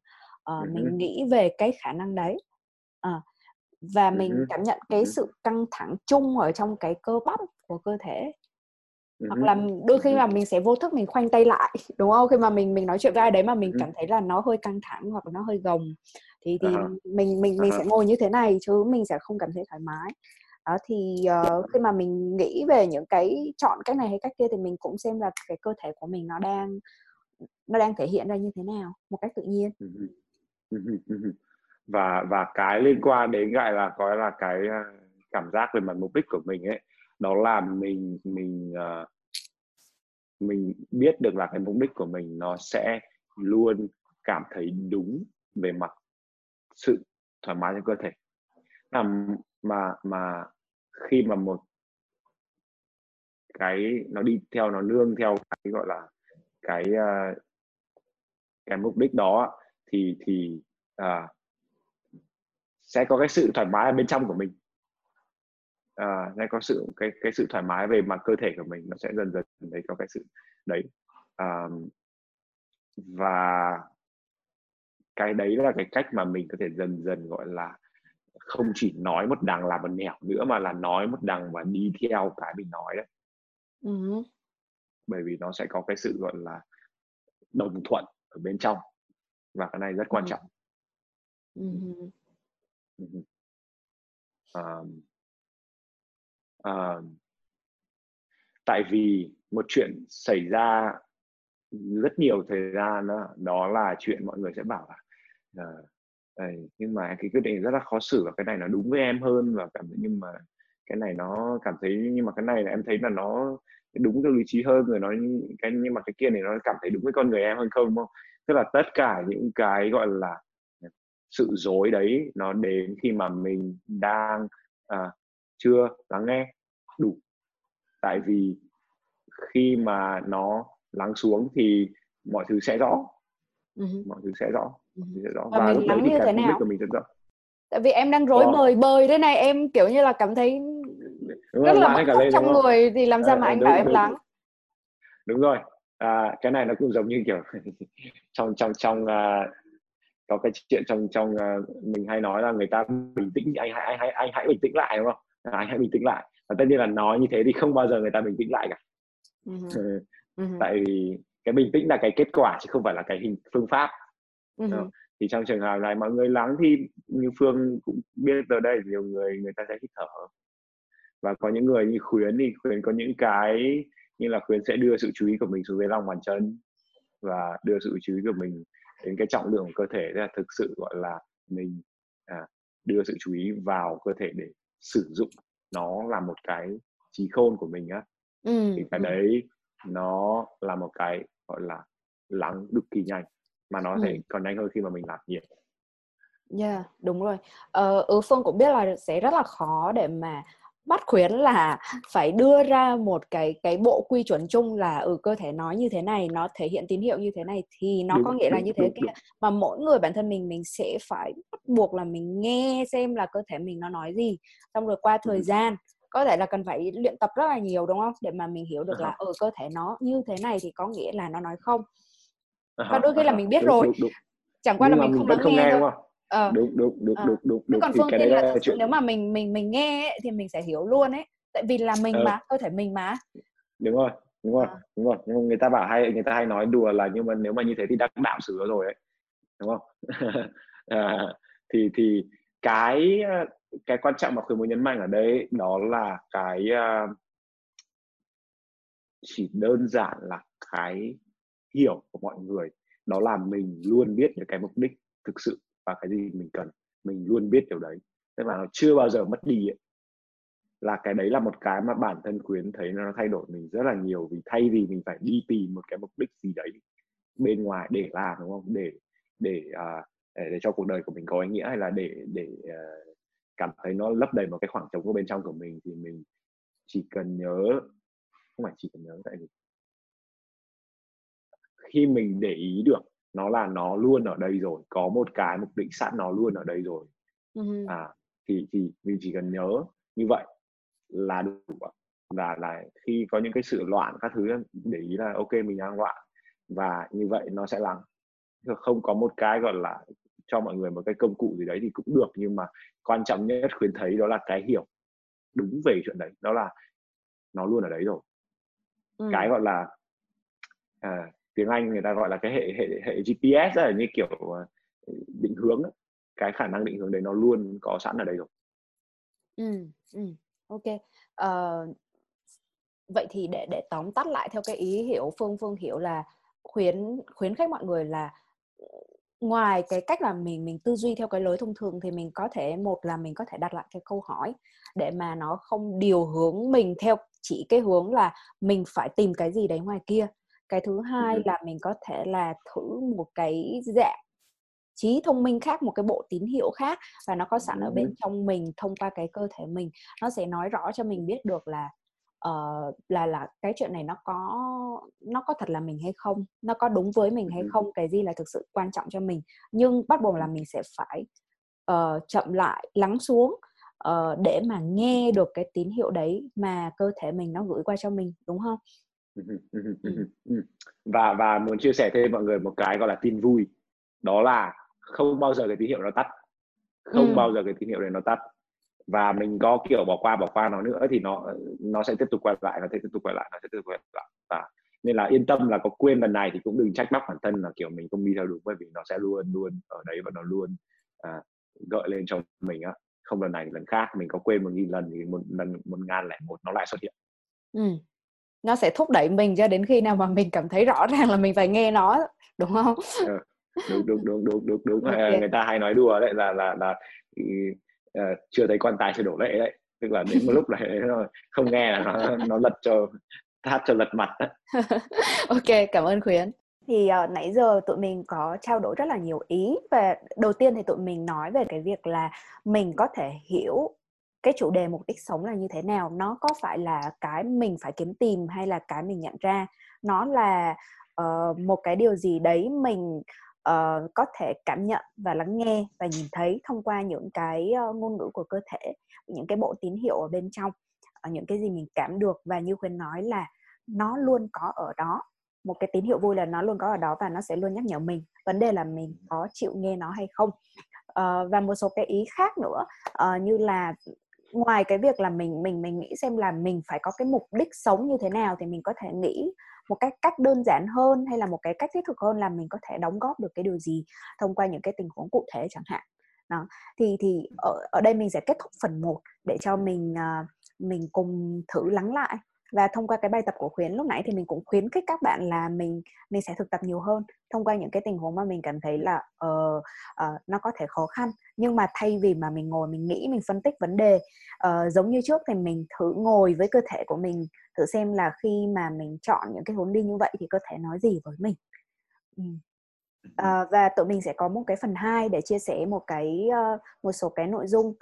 uh, uh-huh. mình nghĩ về cái khả năng đấy uh, và mình uh-huh. cảm nhận cái sự căng thẳng chung ở trong cái cơ bắp của cơ thể hoặc là đôi khi là mình sẽ vô thức mình khoanh tay lại đúng không khi mà mình mình nói chuyện với ai đấy mà mình cảm thấy là nó hơi căng thẳng hoặc là nó hơi gồng thì thì uh-huh. mình mình mình uh-huh. sẽ ngồi như thế này chứ mình sẽ không cảm thấy thoải mái đó thì uh, khi mà mình nghĩ về những cái chọn cách này hay cách kia thì mình cũng xem là cái cơ thể của mình nó đang nó đang thể hiện ra như thế nào một cách tự nhiên. Và và cái liên quan đến gọi là coi là cái ờ, cảm giác về mặt mục đích của mình ấy đó là mình mình uh, mình biết được là cái mục đích của mình nó sẽ luôn cảm thấy đúng về mặt sự thoải mái trong cơ thể là mà mà khi mà một cái nó đi theo nó nương theo cái gọi là cái ờ, cái mục đích đó thì thì à, sẽ có cái sự thoải mái ở bên trong của mình. À, sẽ có sự cái cái sự thoải mái về mặt cơ thể của mình nó sẽ dần dần thấy có cái sự đấy à, và cái đấy là cái cách mà mình có thể dần dần gọi là không chỉ nói một đằng làm một nẻo nữa mà là nói một đằng và đi theo cái mình nói đấy uh-huh. bởi vì nó sẽ có cái sự gọi là đồng thuận ở bên trong và cái này rất quan uh-huh. trọng uh-huh. Uh-huh. Um, um, tại vì một chuyện xảy ra rất nhiều thời gian đó, đó là chuyện mọi người sẽ bảo là uh, đây, nhưng mà cái quyết định rất là khó xử và cái này nó đúng với em hơn và cảm thấy nhưng mà cái này nó cảm thấy nhưng mà cái này là em thấy là nó đúng theo lý trí hơn rồi nó cái nhưng mà cái kia này nó cảm thấy đúng với con người em hơn không không? Tức là tất cả những cái gọi là sự dối đấy nó đến khi mà mình đang à, chưa lắng nghe đủ. Tại vì khi mà nó lắng xuống thì mọi thứ sẽ rõ. Uh-huh. mọi thứ sẽ rõ rõ và, và lúc đấy thì cái đích của mình rất rõ tại vì em đang rối Đó. bời bời thế này em kiểu như là cảm thấy đúng rất là mất lên, trong người thì làm sao à, mà anh đúng, bảo em lắng? Đúng rồi. À, cái này nó cũng giống như kiểu trong trong trong uh, có cái chuyện trong trong uh, mình hay nói là người ta bình tĩnh anh hãy anh hãy anh hãy bình tĩnh lại đúng không? À, anh hãy bình tĩnh lại. Và tất nhiên là nói như thế thì không bao giờ người ta bình tĩnh lại cả. Uh-huh. uh-huh. tại vì cái bình tĩnh là cái kết quả chứ không phải là cái hình phương pháp uh-huh. thì trong trường hợp này mọi người lắng thì như phương cũng biết ở đây nhiều người người ta sẽ hít thở và có những người như khuyến thì khuyến có những cái như là khuyến sẽ đưa sự chú ý của mình xuống dưới lòng bàn chân và đưa sự chú ý của mình đến cái trọng lượng của cơ thể là thực sự gọi là mình à, đưa sự chú ý vào cơ thể để sử dụng nó là một cái trí khôn của mình á ừ. thì cái ừ. đấy nó là một cái gọi là lắng cực kỳ nhanh mà nó ừ. sẽ còn nhanh hơn khi mà mình làm nhiều. Yeah, đúng rồi. Ờ, ừ, Phương cũng biết là sẽ rất là khó để mà bắt khuyến là phải đưa ra một cái cái bộ quy chuẩn chung là ừ cơ thể nói như thế này nó thể hiện tín hiệu như thế này thì nó đúng, có nghĩa là như thế đúng, kia. đúng. mà mỗi người bản thân mình mình sẽ phải bắt buộc là mình nghe xem là cơ thể mình nó nói gì. Xong rồi qua thời gian có thể là cần phải luyện tập rất là nhiều đúng không? Để mà mình hiểu được là ở ừ, cơ thể nó như thế này thì có nghĩa là nó nói không và đôi khi là mình biết rồi chẳng qua là mình không lắng nghe thôi ờ. đúng đúng đúng ờ. đúng đúng đúng. Còn phương tiên là, là chuyện... nếu mà mình mình mình nghe ấy, thì mình sẽ hiểu luôn ấy. Tại vì là mình ờ. mà cơ thể mình mà. Đúng rồi đúng rồi à. đúng rồi. Nhưng người ta bảo hay người ta hay nói đùa là nhưng mà nếu mà như thế thì đắc đạo sửa rồi ấy đúng không? À, thì thì cái cái quan trọng mà khuyến muốn nhấn mạnh ở đây đó là cái uh, chỉ đơn giản là cái hiểu của mọi người đó là mình luôn biết được cái mục đích thực sự và cái gì mình cần. Mình luôn biết điều đấy. Tức là nó chưa bao giờ mất đi ấy. là cái đấy là một cái mà bản thân khuyến thấy nó thay đổi mình rất là nhiều vì thay vì mình phải đi tìm một cái mục đích gì đấy bên ngoài để làm đúng không? Để để uh, để, để cho cuộc đời của mình có ý nghĩa hay là để để uh, cảm thấy nó lấp đầy một cái khoảng trống ở bên trong của mình thì mình chỉ cần nhớ không phải chỉ cần nhớ tại vì khi mình để ý được nó là nó luôn ở đây rồi có một cái mục đích sẵn nó luôn ở đây rồi uh-huh. à thì thì mình chỉ cần nhớ như vậy là đủ và là khi có những cái sự loạn các thứ để ý là ok mình đang loạn và như vậy nó sẽ lắng không có một cái gọi là cho mọi người một cái công cụ gì đấy thì cũng được nhưng mà quan trọng nhất khuyến thấy đó là cái hiểu đúng về chuyện đấy đó là nó luôn ở đấy rồi ừ. cái gọi là à, tiếng Anh người ta gọi là cái hệ hệ hệ GPS là như kiểu ờ, định hướng ấy. cái khả năng định hướng đấy nó luôn có sẵn ở đây rồi ừ, ừ. ok uh, vậy thì để để tóm tắt lại theo cái ý hiểu phương phương hiểu là khuyến khuyến khích mọi người là ngoài cái cách là mình mình tư duy theo cái lối thông thường thì mình có thể một là mình có thể đặt lại cái câu hỏi để mà nó không điều hướng mình theo chỉ cái hướng là mình phải tìm cái gì đấy ngoài kia cái thứ hai là mình có thể là thử một cái dạng trí thông minh khác một cái bộ tín hiệu khác và nó có sẵn ở bên trong mình thông qua cái cơ thể mình. Nó sẽ nói rõ cho mình biết được là uh, là là cái chuyện này nó có nó có thật là mình hay không nó có đúng với mình hay không cái gì là thực sự quan trọng cho mình. Nhưng bắt buộc là mình sẽ phải uh, chậm lại lắng xuống uh, để mà nghe được cái tín hiệu đấy mà cơ thể mình nó gửi qua cho mình đúng không và và muốn chia sẻ thêm mọi người một cái gọi là tin vui. Đó là không bao giờ cái tín hiệu nó tắt. Không ừ. bao giờ cái tín hiệu này nó tắt. Và mình có kiểu bỏ qua bỏ qua nó nữa thì nó nó sẽ tiếp tục quay lại nó sẽ tiếp tục quay lại nó sẽ tiếp tục quay lại. Và nên là yên tâm là có quên lần này thì cũng đừng trách móc bản thân là kiểu mình không đi theo đúng bởi vì nó sẽ luôn luôn ở đấy và nó luôn à, gợi lên cho mình á. Không lần này thì lần khác mình có quên một nghìn lần thì một lần một ngàn lẻ một nó lại xuất hiện. Ừ. nó sẽ thúc đẩy mình cho đến khi nào mà mình cảm thấy rõ ràng là mình phải nghe nó đúng không ừ. đúng đúng đúng đúng đúng đúng okay. người ta hay nói đùa đấy là là là uh, chưa thấy quan tài chưa đổ lệ đấy tức là đến một lúc này không nghe là nó nó lật cho hát cho lật mặt ok cảm ơn khuyến thì uh, nãy giờ tụi mình có trao đổi rất là nhiều ý và đầu tiên thì tụi mình nói về cái việc là mình có thể hiểu cái chủ đề mục đích sống là như thế nào? Nó có phải là cái mình phải kiếm tìm hay là cái mình nhận ra? Nó là uh, một cái điều gì đấy mình uh, có thể cảm nhận và lắng nghe và nhìn thấy thông qua những cái uh, ngôn ngữ của cơ thể những cái bộ tín hiệu ở bên trong uh, những cái gì mình cảm được. Và như khuyên nói là nó luôn có ở đó một cái tín hiệu vui là nó luôn có ở đó và nó sẽ luôn nhắc nhở mình vấn đề là mình có chịu nghe nó hay không. Uh, và một số cái ý khác nữa uh, như là ngoài cái việc là mình mình mình nghĩ xem là mình phải có cái mục đích sống như thế nào thì mình có thể nghĩ một cái cách đơn giản hơn hay là một cái cách thiết thực hơn là mình có thể đóng góp được cái điều gì thông qua những cái tình huống cụ thể chẳng hạn. Đó thì thì ở ở đây mình sẽ kết thúc phần 1 để cho mình uh, mình cùng thử lắng lại và thông qua cái bài tập của khuyến lúc nãy thì mình cũng khuyến khích các bạn là mình mình sẽ thực tập nhiều hơn thông qua những cái tình huống mà mình cảm thấy là uh, uh, nó có thể khó khăn. Nhưng mà thay vì mà mình ngồi mình nghĩ mình phân tích vấn đề uh, giống như trước thì mình thử ngồi với cơ thể của mình thử xem là khi mà mình chọn những cái hướng đi như vậy thì cơ thể nói gì với mình. Uh, và tụi mình sẽ có một cái phần 2 để chia sẻ một cái uh, một số cái nội dung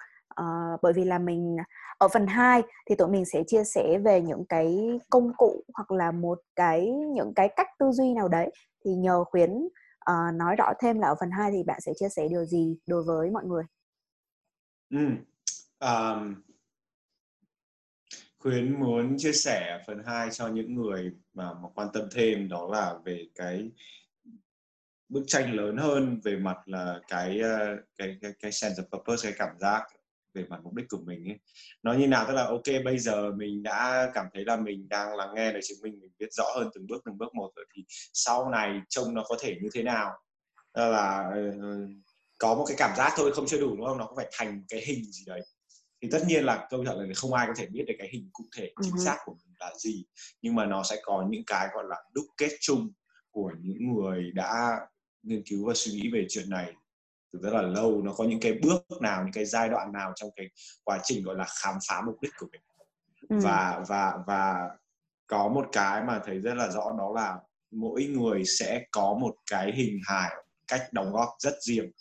uh, bởi vì là mình ở phần 2 thì tụi mình sẽ chia sẻ về những cái công cụ hoặc là một cái những cái cách tư duy nào đấy thì nhờ khuyến uh, nói rõ thêm là ở phần 2 thì bạn sẽ chia sẻ điều gì đối với mọi người ừ. um, khuyến muốn chia sẻ phần 2 cho những người mà, mà quan tâm thêm đó là về cái bức tranh lớn hơn về mặt là cái ờ, cái cái cái sense of purpose cái cảm giác về mặt mục đích của mình ấy. nó như nào? Tức là ok bây giờ mình đã cảm thấy là mình đang lắng nghe để chứng minh mình biết rõ hơn từng bước từng bước một rồi thì sau này trông nó có thể như thế nào? Đó là uh, có một cái cảm giác thôi không chưa đủ đúng không? Nó có phải thành cái hình gì đấy. Thì tất nhiên là câu trả lời là không ai có thể biết được cái hình cụ thể chính uh-huh. xác của mình là gì. Nhưng mà nó sẽ có những cái gọi là đúc kết chung của những người đã nghiên cứu và suy nghĩ về chuyện này từ rất là lâu nó có những cái bước nào những cái giai đoạn nào trong cái quá trình gọi là khám phá mục đích của mình. Ừ. và và và có một cái mà thấy rất là rõ đó là mỗi người sẽ có một cái hình hài cách đóng góp rất riêng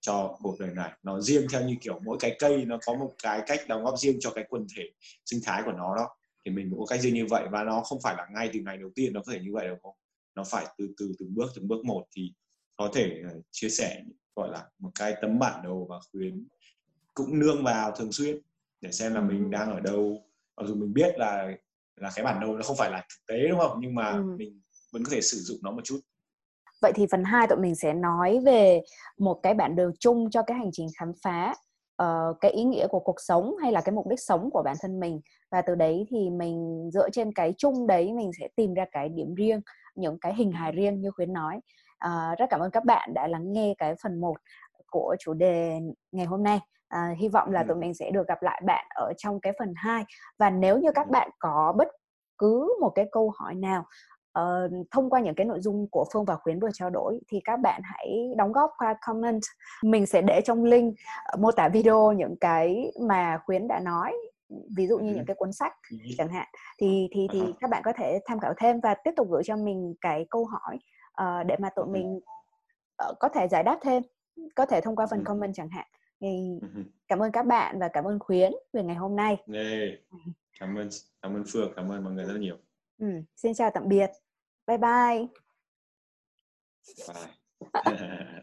cho cuộc đời này. Nó riêng theo như kiểu mỗi cái cây nó có một cái cách đóng góp riêng cho cái quần thể sinh thái của nó đó. Thì mình cũng có cách riêng như vậy và nó không phải là ngay từ ngày đầu tiên nó có thể như vậy đâu không? Nó phải từ từ từng bước từng bước một thì có thể uh, chia sẻ gọi là một cái tấm bản đồ và khuyến cũng nương vào thường xuyên để xem là mình đang ở đâu. Mặc dù mình biết là là cái bản đồ nó không phải là thực tế đúng không? Nhưng mà ừ. mình vẫn có thể sử dụng nó một chút. Vậy thì phần 2 tụi mình sẽ nói về một cái bản đồ chung cho cái hành trình khám phá uh, cái ý nghĩa của cuộc sống hay là cái mục đích sống của bản thân mình. Và từ đấy thì mình dựa trên cái chung đấy mình sẽ tìm ra cái điểm riêng những cái hình hài riêng như khuyến nói uh, rất cảm ơn các bạn đã lắng nghe cái phần 1 của chủ đề ngày hôm nay À, hy vọng là Ừ. tụi mình sẽ được gặp lại bạn ở trong cái phần 2 và nếu như các Ừ. bạn có bất cứ một cái câu hỏi nào ờ, thông qua những cái nội dung của Phương và Khuyến vừa trao đổi thì các bạn hãy đóng góp qua comment mình sẽ để trong link ờ, mô tả video những cái mà Khuyến đã nói ví dụ như Ừ. những cái cuốn sách Ừ. chẳng hạn thì thì thì Ờ. các bạn có thể tham khảo thêm và tiếp tục gửi cho mình cái câu hỏi ờ, để mà tụi mình ờ, có thể giải đáp thêm có thể thông qua phần comment chẳng hạn. Thì cảm ơn các bạn và cảm ơn Khuyến về ngày hôm nay. Cảm ơn cảm ơn Phương, cảm ơn mọi người rất nhiều. ừ, xin chào tạm biệt. Bye bye. Bye.